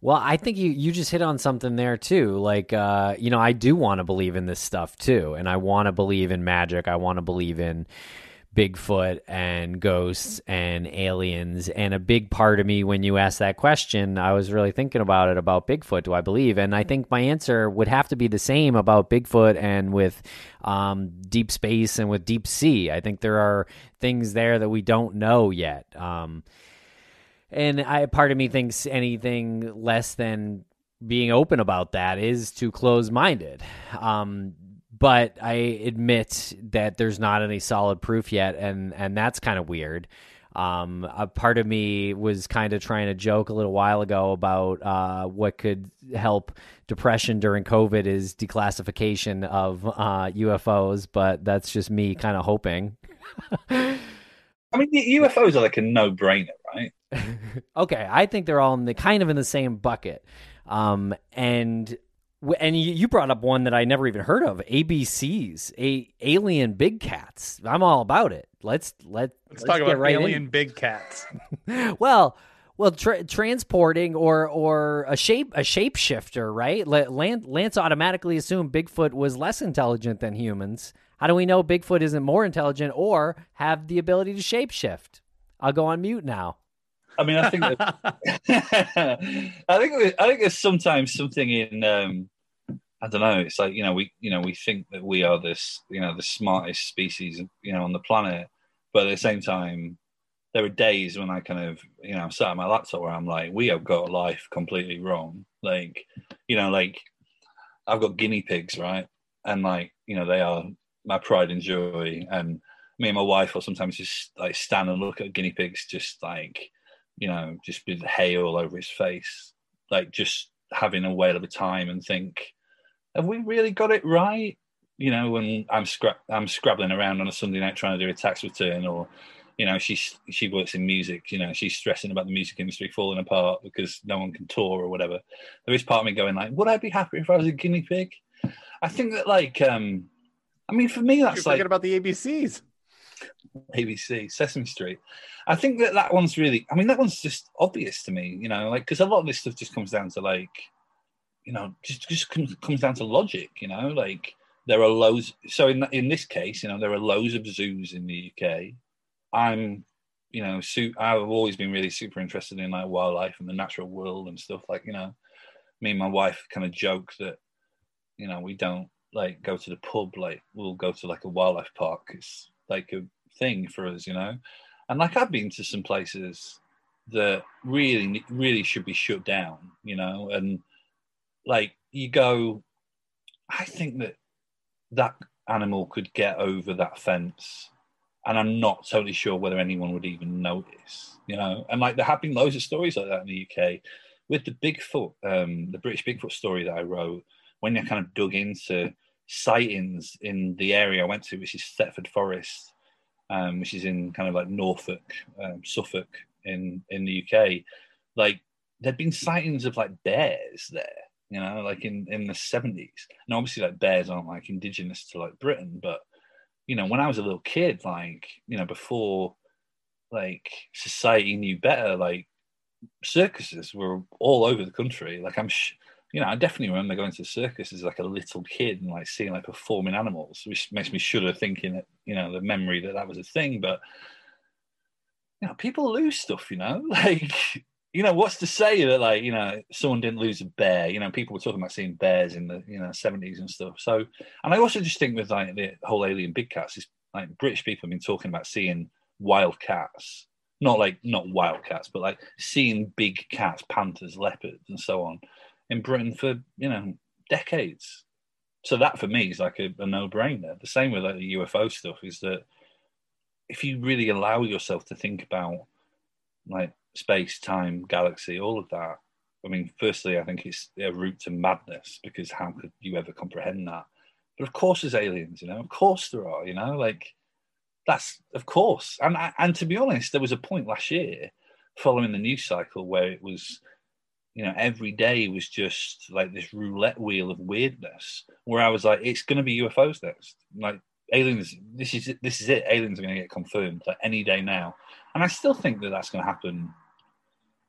Well, I think you you just hit on something there too. Like, uh, you know, I do want to believe in this stuff too, and I want to believe in magic. I want to believe in Bigfoot and ghosts and aliens. And a big part of me, when you asked that question, I was really thinking about it about Bigfoot. Do I believe? And I think my answer would have to be the same about Bigfoot and with um, deep space and with deep sea. I think there are things there that we don't know yet. Um, and I, part of me thinks anything less than being open about that is too close minded. Um, but I admit that there's not any solid proof yet, and and that's kind of weird. Um, a part of me was kind of trying to joke a little while ago about uh, what could help depression during COVID is declassification of uh, UFOs, but that's just me kind of hoping. I mean, UFOs are like a no-brainer, right? okay, I think they're all in the kind of in the same bucket. Um, and and you brought up one that I never even heard of. ABCs, a alien big cats. I'm all about it. Let's let let's, let's talk about right alien in. big cats. well, well, tra- transporting or or a shape a shapeshifter, right? Lance, Lance automatically assumed Bigfoot was less intelligent than humans. How do we know Bigfoot isn't more intelligent or have the ability to shapeshift? I'll go on mute now. I mean, I think that, I think I think there's sometimes something in um, I don't know. It's like you know we you know we think that we are this you know the smartest species you know on the planet, but at the same time, there are days when I kind of you know I'm sat at my laptop where I'm like, we have got life completely wrong. Like you know like I've got guinea pigs right, and like you know they are my pride and joy, and me and my wife will sometimes just like stand and look at guinea pigs, just like you know just with hay all over his face, like just having a whale of a time and think have we really got it right? You know, when I'm scra- I'm scrabbling around on a Sunday night trying to do a tax return, or you know, she's she works in music. You know, she's stressing about the music industry falling apart because no one can tour or whatever. There is part of me going like, would I be happy if I was a guinea pig? I think that like, um I mean, for me, that's You're like about the ABCs. ABC, Sesame Street. I think that that one's really. I mean, that one's just obvious to me. You know, like because a lot of this stuff just comes down to like you know, just just comes, comes down to logic. You know, like there are loads. So in in this case, you know, there are loads of zoos in the UK. I'm, you know, su- I've always been really super interested in like wildlife and the natural world and stuff. Like, you know, me and my wife kind of joke that, you know, we don't like go to the pub. Like, we'll go to like a wildlife park. It's like a thing for us, you know. And like I've been to some places that really, really should be shut down, you know, and like you go, I think that that animal could get over that fence, and I'm not totally sure whether anyone would even notice, you know. And like there have been loads of stories like that in the UK with the Bigfoot, um, the British Bigfoot story that I wrote. When I kind of dug into sightings in the area I went to, which is Thetford Forest, um, which is in kind of like Norfolk, um, Suffolk in in the UK, like there'd been sightings of like bears there you know, like in in the seventies. And obviously, like bears aren't like indigenous to like Britain, but you know, when I was a little kid, like you know, before like society knew better, like circuses were all over the country. Like I'm, sh- you know, I definitely remember going to the circus as like a little kid and like seeing like performing animals, which makes me shudder thinking that you know the memory that that was a thing. But you know, people lose stuff. You know, like you know, what's to say that like, you know, someone didn't lose a bear? You know, people were talking about seeing bears in the, you know, 70s and stuff. So, and I also just think with like the whole alien big cats, is like British people have been talking about seeing wild cats, not like not wild cats, but like seeing big cats, panthers, leopards, and so on in Britain for, you know, decades. So that for me is like a, a no brainer. The same with like the UFO stuff is that if you really allow yourself to think about like space, time, galaxy, all of that. I mean, firstly, I think it's a route to madness because how could you ever comprehend that? But of course, there's aliens, you know. Of course, there are, you know. Like that's of course. And and to be honest, there was a point last year, following the news cycle, where it was you know, every day was just like this roulette wheel of weirdness where I was like, it's going to be UFOs next. Like aliens, this is this is it. Aliens are going to get confirmed like any day now, and I still think that that's going to happen.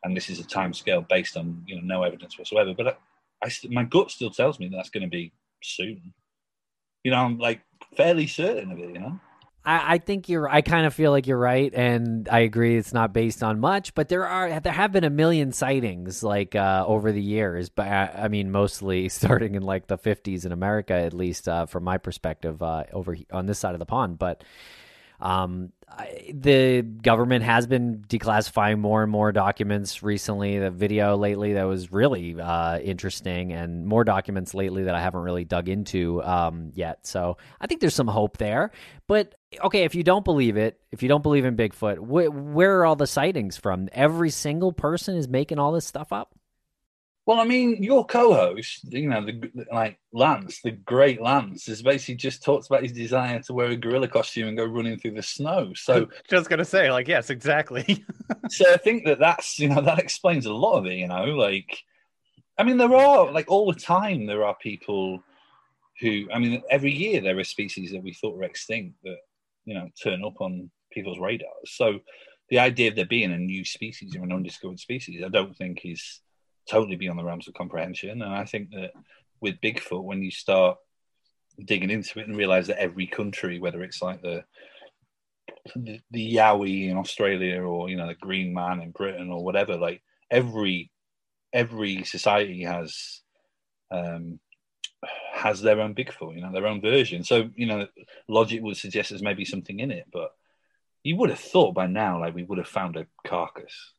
And this is a time scale based on you know no evidence whatsoever. But I, I my gut still tells me that's going to be soon. You know, I'm like fairly certain of it. You know. I, think you're. I kind of feel like you're right, and I agree. It's not based on much, but there are there have been a million sightings like uh, over the years. But I, I, mean, mostly starting in like the 50s in America, at least uh, from my perspective, uh, over on this side of the pond. But um, the government has been declassifying more and more documents recently. The video lately that was really uh, interesting, and more documents lately that I haven't really dug into um, yet. So I think there's some hope there. But okay, if you don't believe it, if you don't believe in Bigfoot, wh- where are all the sightings from? Every single person is making all this stuff up. Well, I mean, your co-host, you know, the like Lance, the great Lance, has basically just talked about his desire to wear a gorilla costume and go running through the snow. So, just gonna say, like, yes, exactly. so I think that that's you know that explains a lot of it. You know, like, I mean, there are like all the time there are people who, I mean, every year there are species that we thought were extinct that you know turn up on people's radars. So, the idea of there being a new species or an undiscovered species, I don't think is totally beyond the realms of comprehension. And I think that with Bigfoot, when you start digging into it and realize that every country, whether it's like the the, the Yowie in Australia or you know the Green Man in Britain or whatever, like every every society has um, has their own Bigfoot, you know, their own version. So you know, logic would suggest there's maybe something in it, but you would have thought by now, like we would have found a carcass.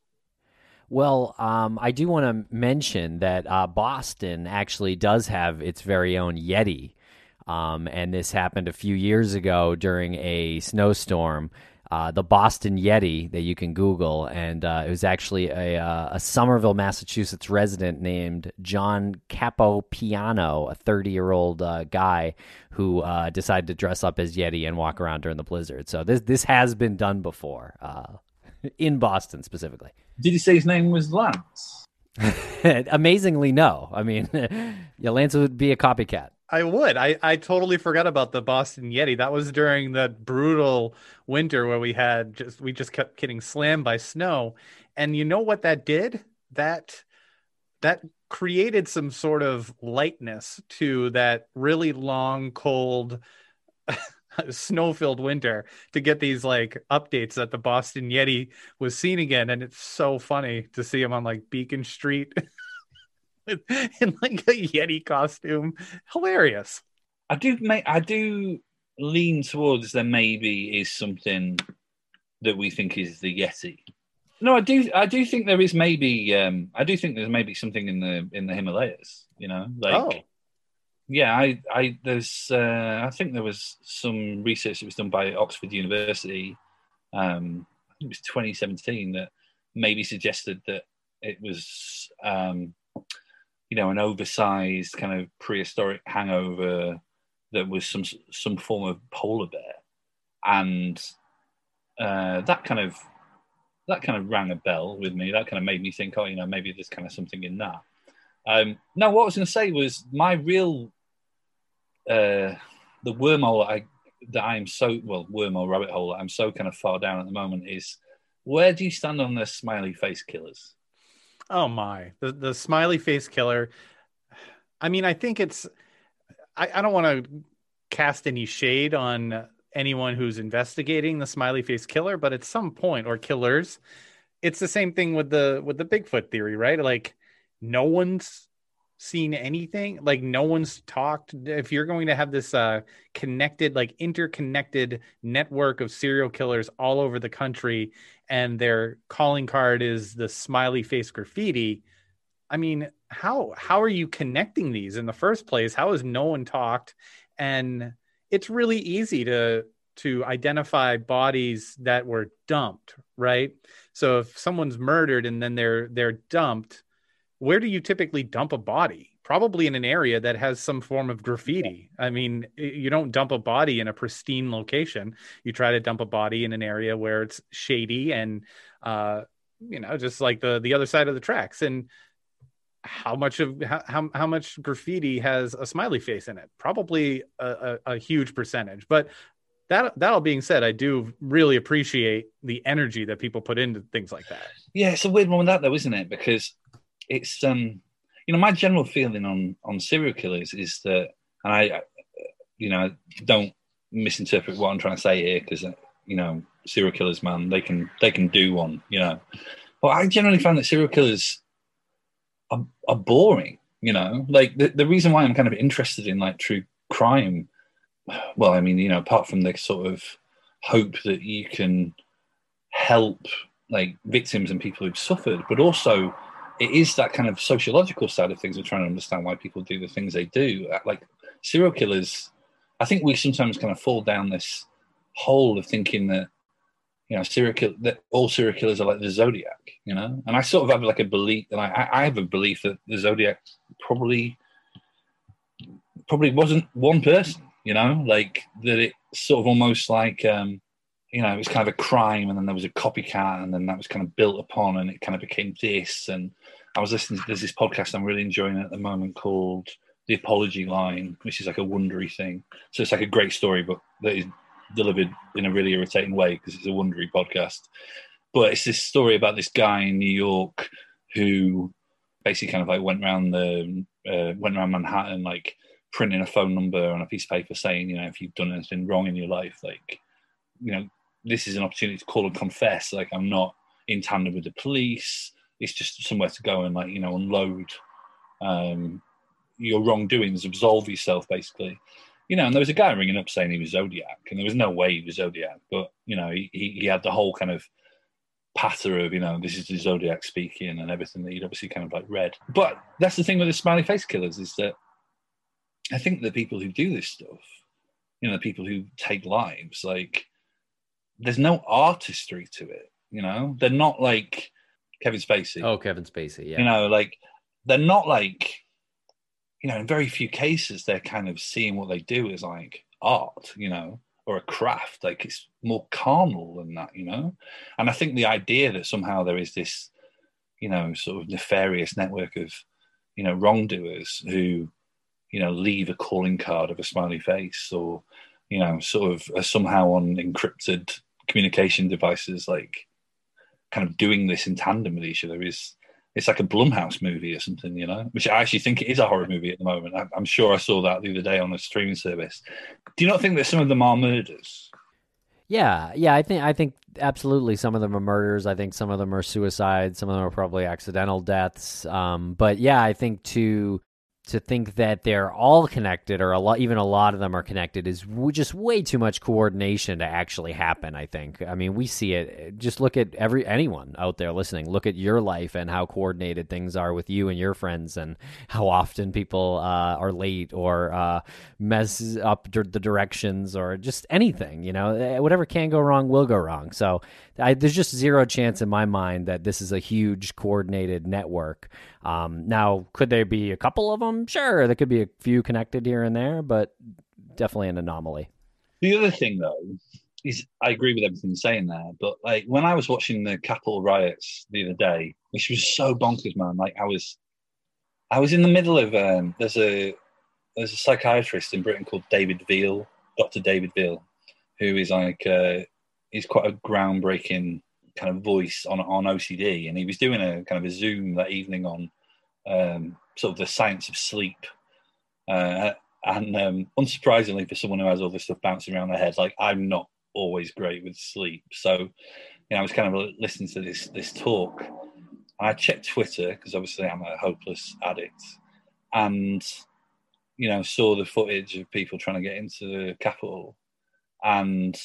Well, um, I do want to mention that uh, Boston actually does have its very own Yeti. Um, and this happened a few years ago during a snowstorm. Uh, the Boston Yeti that you can Google, and uh, it was actually a, uh, a, Somerville, Massachusetts resident named John Capopiano, a 30 year old uh, guy who uh, decided to dress up as Yeti and walk around during the blizzard. So this this has been done before uh, in Boston specifically. Did he say his name was Lance? Amazingly, no. I mean, yeah, Lance would be a copycat. I would. I, I totally forgot about the Boston Yeti. That was during that brutal winter where we had just we just kept getting slammed by snow. And you know what that did? That that created some sort of lightness to that really long, cold snow-filled winter to get these like updates that the Boston Yeti was seen again, and it's so funny to see him on like Beacon Street in like a Yeti costume. Hilarious. I do make I do lean towards there maybe is something that we think is the Yeti. No, I do. I do think there is maybe. Um, I do think there's maybe something in the in the Himalayas. You know, like oh yeah, I, I there's uh, I think there was some research that was done by Oxford University. Um, I think it was 2017 that maybe suggested that it was um, you know an oversized kind of prehistoric hangover that was some some form of polar bear, and uh, that kind of that kind of rang a bell with me. That kind of made me think, oh, you know, maybe there's kind of something in that. Um, what I was going to say was my real uh, the wormhole I that I am so well wormhole rabbit hole I'm so kind of far down at the moment is where do you stand on the smiley face killers? Oh my, the the smiley face killer. I mean, I think it's. I, I don't want to cast any shade on anyone who's investigating the smiley face killer, but at some point or killers, it's the same thing with the with the Bigfoot theory, right? Like no one's seen anything like no one's talked if you're going to have this uh connected like interconnected network of serial killers all over the country and their calling card is the smiley face graffiti i mean how how are you connecting these in the first place? How has no one talked? And it's really easy to to identify bodies that were dumped right? So if someone's murdered and then they're they're dumped where do you typically dump a body? Probably in an area that has some form of graffiti. I mean, you don't dump a body in a pristine location. You try to dump a body in an area where it's shady and, uh, you know, just like the the other side of the tracks. And how much of how, how much graffiti has a smiley face in it probably a, a, a, huge percentage but that that all being said i do really appreciate the energy that people put into things like that yeah it's a weird one with that though isn't it because it's um you know my general feeling on on serial killers is that and i you know don't misinterpret what i'm trying to say here because uh, you know serial killers man they can they can do one you know but i generally find that serial killers are, are boring. You know, like the, the reason why I'm kind of interested in like true crime. Well, I mean, you know, apart from the sort of hope that you can help like victims and people who've suffered, but also it is that kind of sociological side of things of trying to understand why people do the things they do. Like serial killers, I think we sometimes kind of fall down this hole of thinking that you know, serial kill that all serial killers are like the Zodiac, you know. And I sort of have like a belief, and I, I have a belief that the Zodiac probably probably wasn't one person, you know, like that. it sort of almost like, um, you know, it was kind of a crime, and then there was a copycat, and then that was kind of built upon, and it kind of became this. And I was listening to there's this podcast I'm really enjoying at the moment called The Apology Line, which is like a wondery thing. So it's like a great story, but that is delivered in a really irritating way because it's a Wondery podcast. But it's this story about this guy in New York who basically kind of like went around the uh, went around Manhattan like printing a phone number on a piece of paper saying, you know, if you've done anything wrong in your life, like, you know, this is an opportunity to call and confess. Like, I'm not in tandem with the police. It's just somewhere to go and like, you know, unload um, your wrongdoings, absolve yourself, basically you know, and there was a guy ringing up saying he was Zodiac, and there was no way he was Zodiac, but you know, he, he had the whole kind of patter of, you know, this is the Zodiac speaking and everything that he'd obviously kind of like read. But that's the thing with the smiley face killers is that I think the people who do this stuff, you know, the people who take lives, like, there's no artistry to it, you know? They're not like Kevin Spacey. Oh, Kevin Spacey, yeah. You know, like, they're not like you know, in very few cases, they're kind of seeing what they do as like art, you know, or a craft. Like it's more carnal than that, you know. And I think the idea that somehow there is this, you know, sort of nefarious network of, you know, wrongdoers who, you know, leave a calling card of a smiley face or, you know, sort of are somehow on encrypted communication devices, like kind of doing this in tandem with each other is it's like a Blumhouse movie or something, you know, which I actually think it is a horror movie at the moment. I, am sure I saw that the other day on a streaming service. Do you not think that some of them are murders? Yeah, yeah, I think I think absolutely some of them are murders. I think some of them are suicides. Some of them are probably accidental deaths. Um, but yeah, I think to to think that they're all connected or a lot even a lot of them are connected is just way too much coordination to actually happen i think i mean we see it just look at every anyone out there listening look at your life and how coordinated things are with you and your friends and how often people uh, are late or uh, mess up the directions or just anything you know eh, whatever can go wrong will go wrong so I, there's just zero chance in my mind that this is a huge coordinated network. Um, now, could there be a couple of them? Sure, there could be a few connected here and there, but definitely an anomaly. The other thing, though, is I agree with everything you're saying there, but like when I was watching the Capitol riots the other day, which was so bonkers, man. Like I was, I was in the middle of um, there's a there's a psychiatrist in Britain called David Veale, Dr. David Veale, who is like uh, he's quite a groundbreaking kind of voice on on OCD, and he was doing a kind of a Zoom that evening on um, sort of the science of sleep. Uh, and um, unsurprisingly, for someone who has all this stuff bouncing around their head, like I'm not always great with sleep, so you know I was kind of listening to this this talk. I checked Twitter because obviously I'm a hopeless addict, and you know saw the footage of people trying to get into the Capitol, and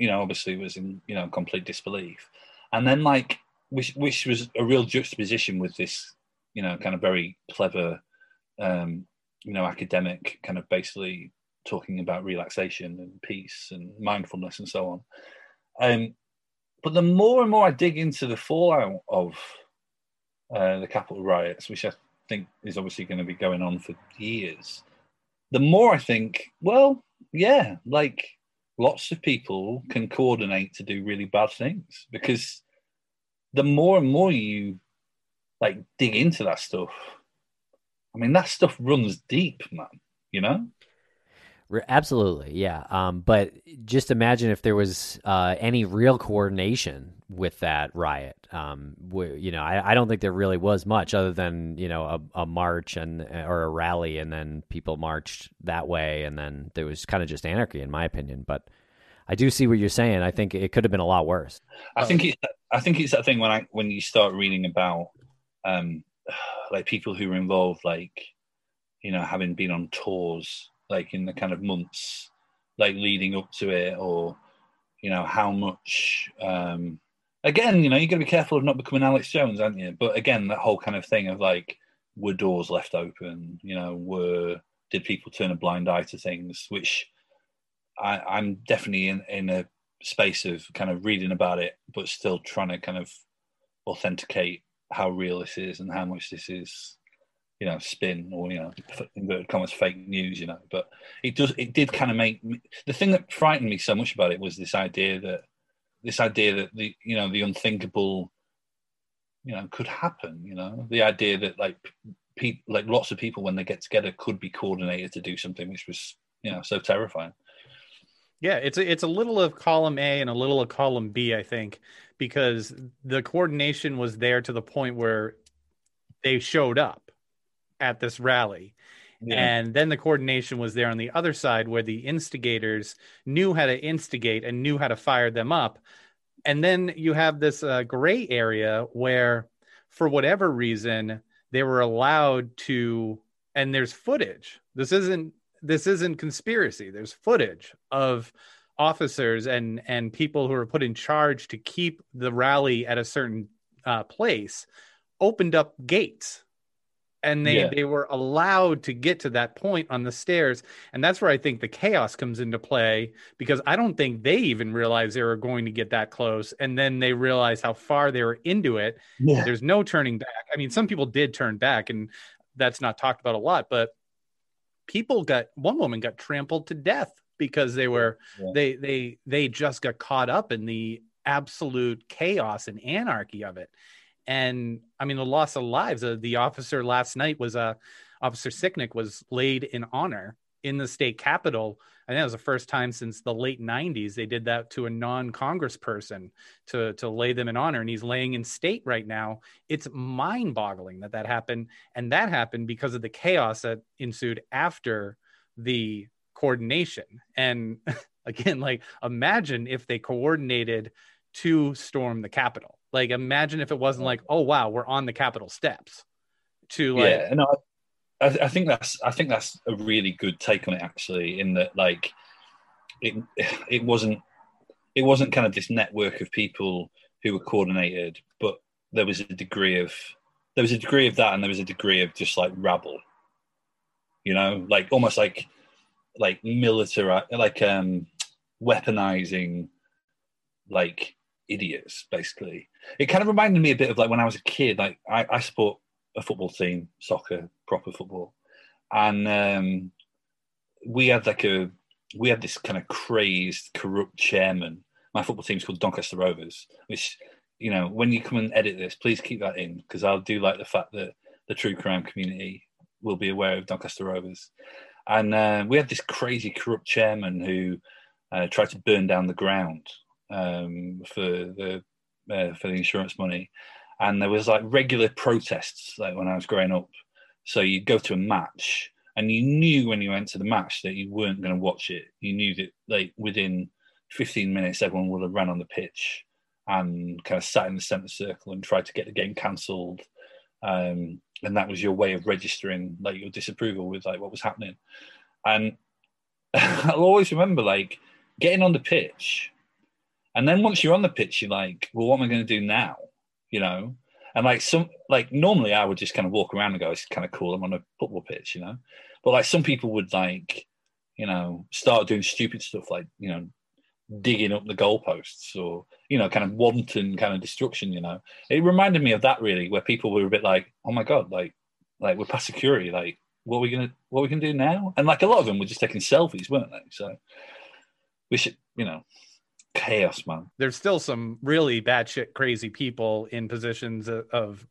you know, obviously was in, you know, complete disbelief. And then like, which, which was a real juxtaposition with this, you know, kind of very clever, um, you know, academic kind of basically talking about relaxation and peace and mindfulness and so on. Um, but the more and more I dig into the fallout of uh, the Capitol riots, which I think is obviously going to be going on for years, the more I think, well, yeah, like lots of people can coordinate to do really bad things because the more and more you like dig into that stuff. I mean, that stuff runs deep, man. You know. Absolutely, yeah. Um, but just imagine if there was uh, any real coordination with that riot. Um, you know, I, I, don't think there really was much other than you know a, a, march and or a rally, and then people marched that way, and then there was kind of just anarchy, in my opinion. But I do see what you're saying. I think it could have been a lot worse. I think it's I think it's that thing when I when you start reading about um, like people who were involved, like you know, having been on tours like in the kind of months like leading up to it or you know how much um again you know you got to be careful of not becoming alex jones aren't you? But again that whole kind of thing of like were doors left open? You know were did people turn a blind eye to things? Which I, i'm definitely in in a space of kind of reading about it but still trying to kind of authenticate how real this is and how much this is you know spin or you know inverted commas fake news you know. But it does it did kind of make me, the thing that frightened me so much about it was this idea that this idea that the you know the unthinkable you know could happen you know. The idea that like people like lots of people when they get together could be coordinated to do something which was you know so terrifying. Yeah it's a, it's a little of column a and a little of column b i think because the coordination was there to the point where they showed up at this rally. Yeah. And then the coordination was there on the other side where the instigators knew how to instigate and knew how to fire them up. And then you have this uh, gray area where, for whatever reason, they were allowed to, and there's footage. This isn't this isn't conspiracy. There's footage of officers and and people who are put in charge to keep the rally at a certain uh, place opened up gates and they yeah. they were allowed to get to that point on the stairs and that's where i think the chaos comes into play because i don't think they even realized they were going to get that close and then they realized how far they were into it yeah. there's no turning back i mean some people did turn back and that's not talked about a lot but people got one woman got trampled to death because they were yeah. they they they just got caught up in the absolute chaos and anarchy of it and I mean the loss of lives. Uh, the officer last night was uh, Officer Sicknick was laid in honor in the state capitol. I think it was the first time since the late '90s they did that to a non-congressperson to to lay them in honor, and he's laying in state right now. It's mind-boggling that that happened, and that happened because of the chaos that ensued after the coordination. And again, like imagine if they coordinated to storm the Capitol. Like, imagine if it wasn't like, oh wow, we're on the Capitol steps. To like, yeah, no, I, I think that's I think that's a really good take on it actually. In that, like, it it wasn't it wasn't kind of this network of people who were coordinated, but there was a degree of there was a degree of that, and there was a degree of just like rabble. You know, like almost like like military, like um weaponizing like idiots, basically. It kind of reminded me a bit of like when I was a kid. Like I, I support a football team, soccer, proper football, and um, we had like a we had this kind of crazed, corrupt chairman. My football team's called Doncaster Rovers, which you know when you come and edit this, please keep that in because I'll do like the fact that the true crime community will be aware of Doncaster Rovers. And uh, we had this crazy corrupt chairman who uh, tried to burn down the ground um, for the uh, for the insurance money, and there was like regular protests like when I was growing up. So you'd go to a match, and you knew when you went to the match that you weren't going to watch it. You knew that like within 15 minutes, everyone would have ran on the pitch and kind of sat in the centre circle and tried to get the game cancelled. Um, and that was your way of registering like your disapproval with like what was happening. And I'll always remember like getting on the pitch and then once you're on the pitch, you're like, well, what am I going to do now? You know? And like some, like normally I would just kind of walk around and go, it's kind of cool. I'm on a football pitch, you know? But like some people would like, you know, start doing stupid stuff like, you know, digging up the goalposts or, you know, kind of wanton kind of destruction, you know? It reminded me of that really, where people were a bit like, oh my God, like, like we're past security, like, what are we gonna what are we gonna do now? And like a lot of them were just taking selfies, weren't they? So we should, you know, chaos, man. There's still some really batshit crazy people in positions of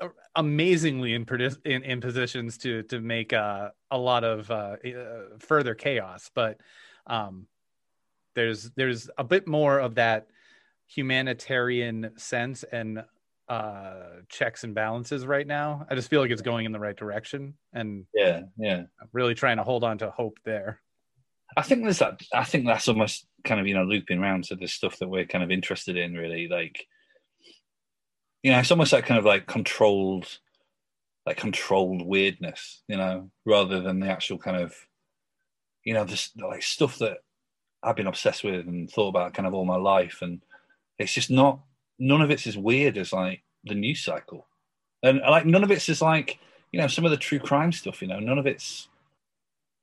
uh, amazingly in, in, in positions to to make uh, a lot of uh, uh, further chaos, but um, there's there's a bit more of that humanitarian sense and uh, checks and balances right now. I just feel like it's going in the right direction, and yeah, yeah, I'm really trying to hold on to hope there. I think there's that. I think that's almost kind of you know looping around to the stuff that we're kind of interested in, really. Like, you know, it's almost like kind of like controlled, like controlled weirdness, you know, rather than the actual kind of, you know, this like stuff that I've been obsessed with and thought about kind of all my life, and it's just not. None of it's as weird as like the news cycle, and like none of it's as like you know some of the true crime stuff. You know, none of it's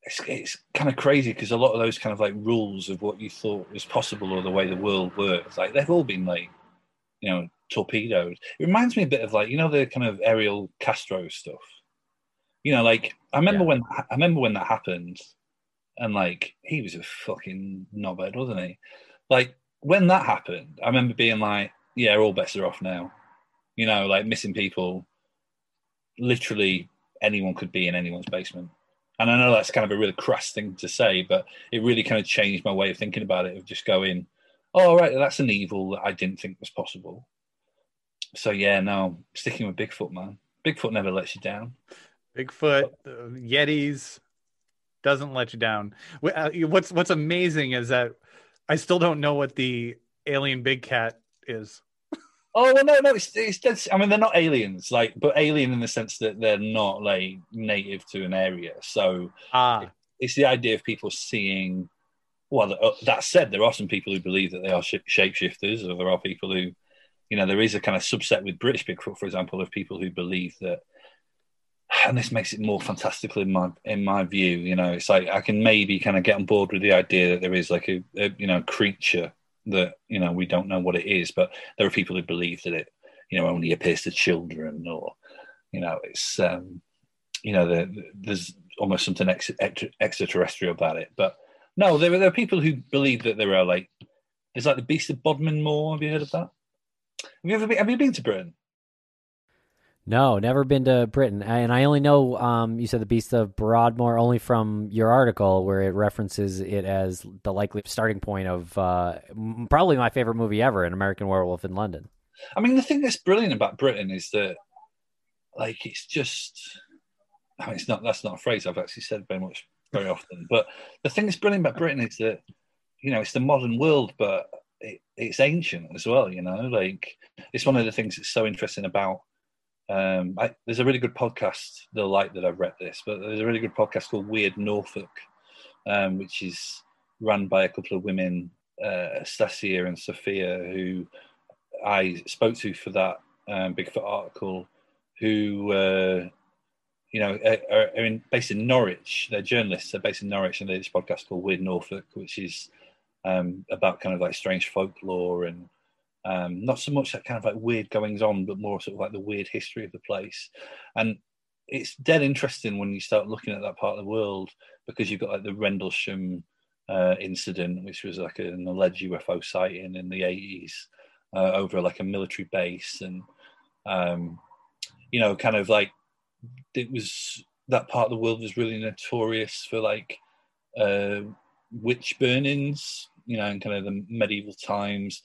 it's, it's kind of crazy because a lot of those kind of like rules of what you thought was possible or the way the world works, like they've all been like, you know, torpedoed. It reminds me a bit of like, you know, the kind of Ariel Castro stuff. You know, like I remember yeah. when I remember when that happened, and like he was a fucking knobhead, wasn't he? Like when that happened, I remember being like, yeah, all bets are off now. You know, like missing people. Literally, anyone could be in anyone's basement and I know that's kind of a really crass thing to say, but it really kind of changed my way of thinking about it. Of just going, "Oh, right, that's an evil that I didn't think was possible." So yeah, now sticking with Bigfoot, man. Bigfoot never lets you down. Bigfoot, uh, Yetis doesn't let you down. Uh, what's What's amazing is that I still don't know what the alien big cat is. Oh well, no, no, it's, it's I mean, they're not aliens, like, but alien in the sense that they're not like native to an area. So ah. it's the idea of people seeing. Well, uh, that said, there are some people who believe that they are shapeshifters, or there are people who, you know, there is a kind of subset with British Bigfoot, for example, of people who believe that. And this makes it more fantastical in my in my view. You know, it's like I can maybe kind of get on board with the idea that there is like a, a you know creature that you know we don't know what it is, but there are people who believe that it you know only appears to children, or you know it's um, you know the, there's almost something ex- extraterrestrial about it. But no, there there are people who believe that there are like there's like the Beast of Bodmin Moor. Have you heard of that? Have you ever been, have you been to Britain? No, never been to Britain, and I only know um, you said the Beast of Broadmoor only from your article where it references it as the likely starting point of uh, probably my favorite movie ever, An American Werewolf in London. I mean, the thing that's brilliant about Britain is that, like, it's just. I mean, it's not. That's not a phrase I've actually said very much very often. But the thing that's brilliant about Britain is that, you know, it's the modern world, but it, it's ancient as well. You know, like it's one of the things that's so interesting about um, I, there's a really good podcast. They'll like that I've read this, but there's a really good podcast called Weird Norfolk, um, which is run by a couple of women, uh, Stacia and Sophia, who I spoke to for that um, Bigfoot article, who uh, you know are, are in, based in Norwich. They're journalists. They're based in Norwich, and they do this podcast called Weird Norfolk, which is um, about kind of like strange folklore and um, not so much that kind of like weird goings on, but more sort of like the weird history of the place. And it's dead interesting when you start looking at that part of the world because you've got like the Rendlesham uh, incident, which was like an alleged UFO sighting in the 80s uh, over like a military base. And, um, you know, kind of like it was that part of the world was really notorious for like uh, witch burnings, you know, in kind of the medieval times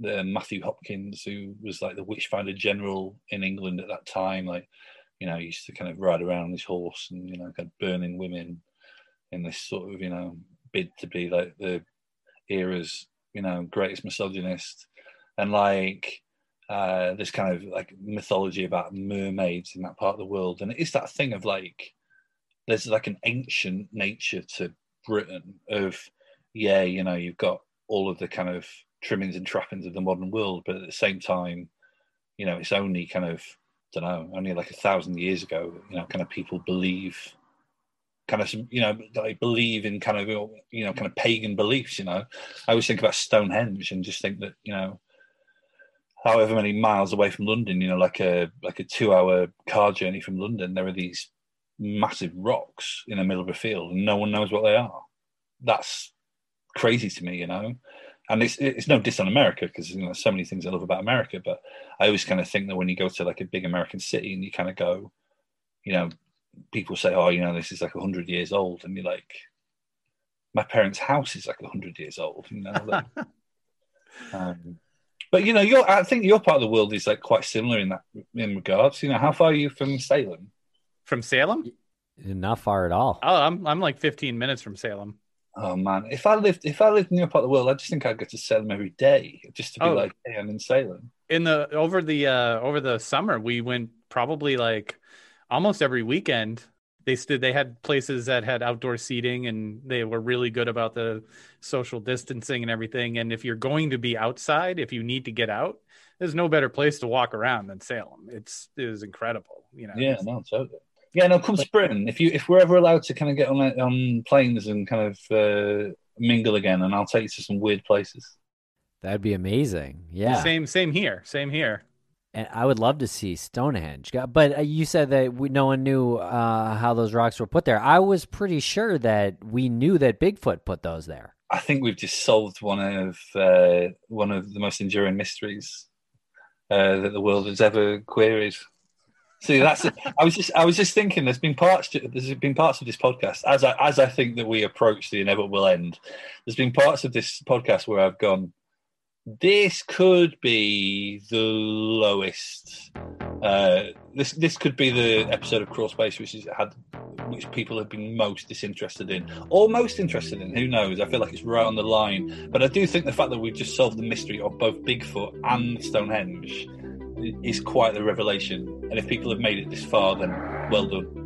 the Matthew Hopkins, who was like the witchfinder general in England at that time, like you know, he used to kind of ride around on his horse and you know, kind of burning women in this sort of you know bid to be like the era's you know greatest misogynist, and like uh, this kind of like mythology about mermaids in that part of the world, and it's that thing of like there's like an ancient nature to Britain of yeah, you know, you've got all of the kind of trimmings and trappings of the modern world, but at the same time, you know, it's only kind of I don't know, only like a thousand years ago, you know, kind of people believe kind of you know they believe in kind of you know kind of pagan beliefs you know. I always think about stonehenge and just think that you know however many miles away from london you know like a like a two hour car journey from london there are these massive rocks in the middle of a field and no one knows what they are. That's crazy to me you know and it's it's no diss on America because you know so many things I love about America, but I always kind of think that when you go to like a big American city and you kind of go, you know, people say, oh, you know, this is like hundred years old, and you're like, my parents' house is like hundred years old, you know. Like, um, but you know, your I think your part of the world is like quite similar in that in regards. You know, how far are you from Salem? From Salem? Not far at all. Oh, I'm I'm like 15 minutes from Salem. Oh man, if I lived if I lived in your part of the world, I just think I'd go to Salem every day just to be oh. like, hey, I'm in Salem. In the over the uh over the summer, we went probably like almost every weekend. They stood they had places that had outdoor seating and they were really good about the social distancing and everything. And if you're going to be outside, if you need to get out, there's no better place to walk around than Salem. It's it is incredible, you know. Yeah, no, totally. Yeah, no, come spring. If you if we're ever allowed to kind of get on on planes and kind of uh, mingle again, and I'll take you to some weird places. That'd be amazing. Yeah. Same same here. Same here. And I would love to see Stonehenge. But uh, you said that we, no one knew uh, how those rocks were put there. I was pretty sure that we knew that Bigfoot put those there. I think we've just solved one of uh, one of the most enduring mysteries uh, that the world has ever queried. See, that's. I was just. I was just thinking. There's been parts. There's been parts of this podcast as I as I think that we approach the inevitable end. There's been parts of this podcast where I've gone. This could be the lowest. Uh, this this could be the episode of Crawl Space which has had which people have been most disinterested in or most interested in. Who knows? I feel like it's right on the line. But I do think the fact that we've just solved the mystery of both Bigfoot and Stonehenge is quite the revelation. And if people have made it this far, then well done.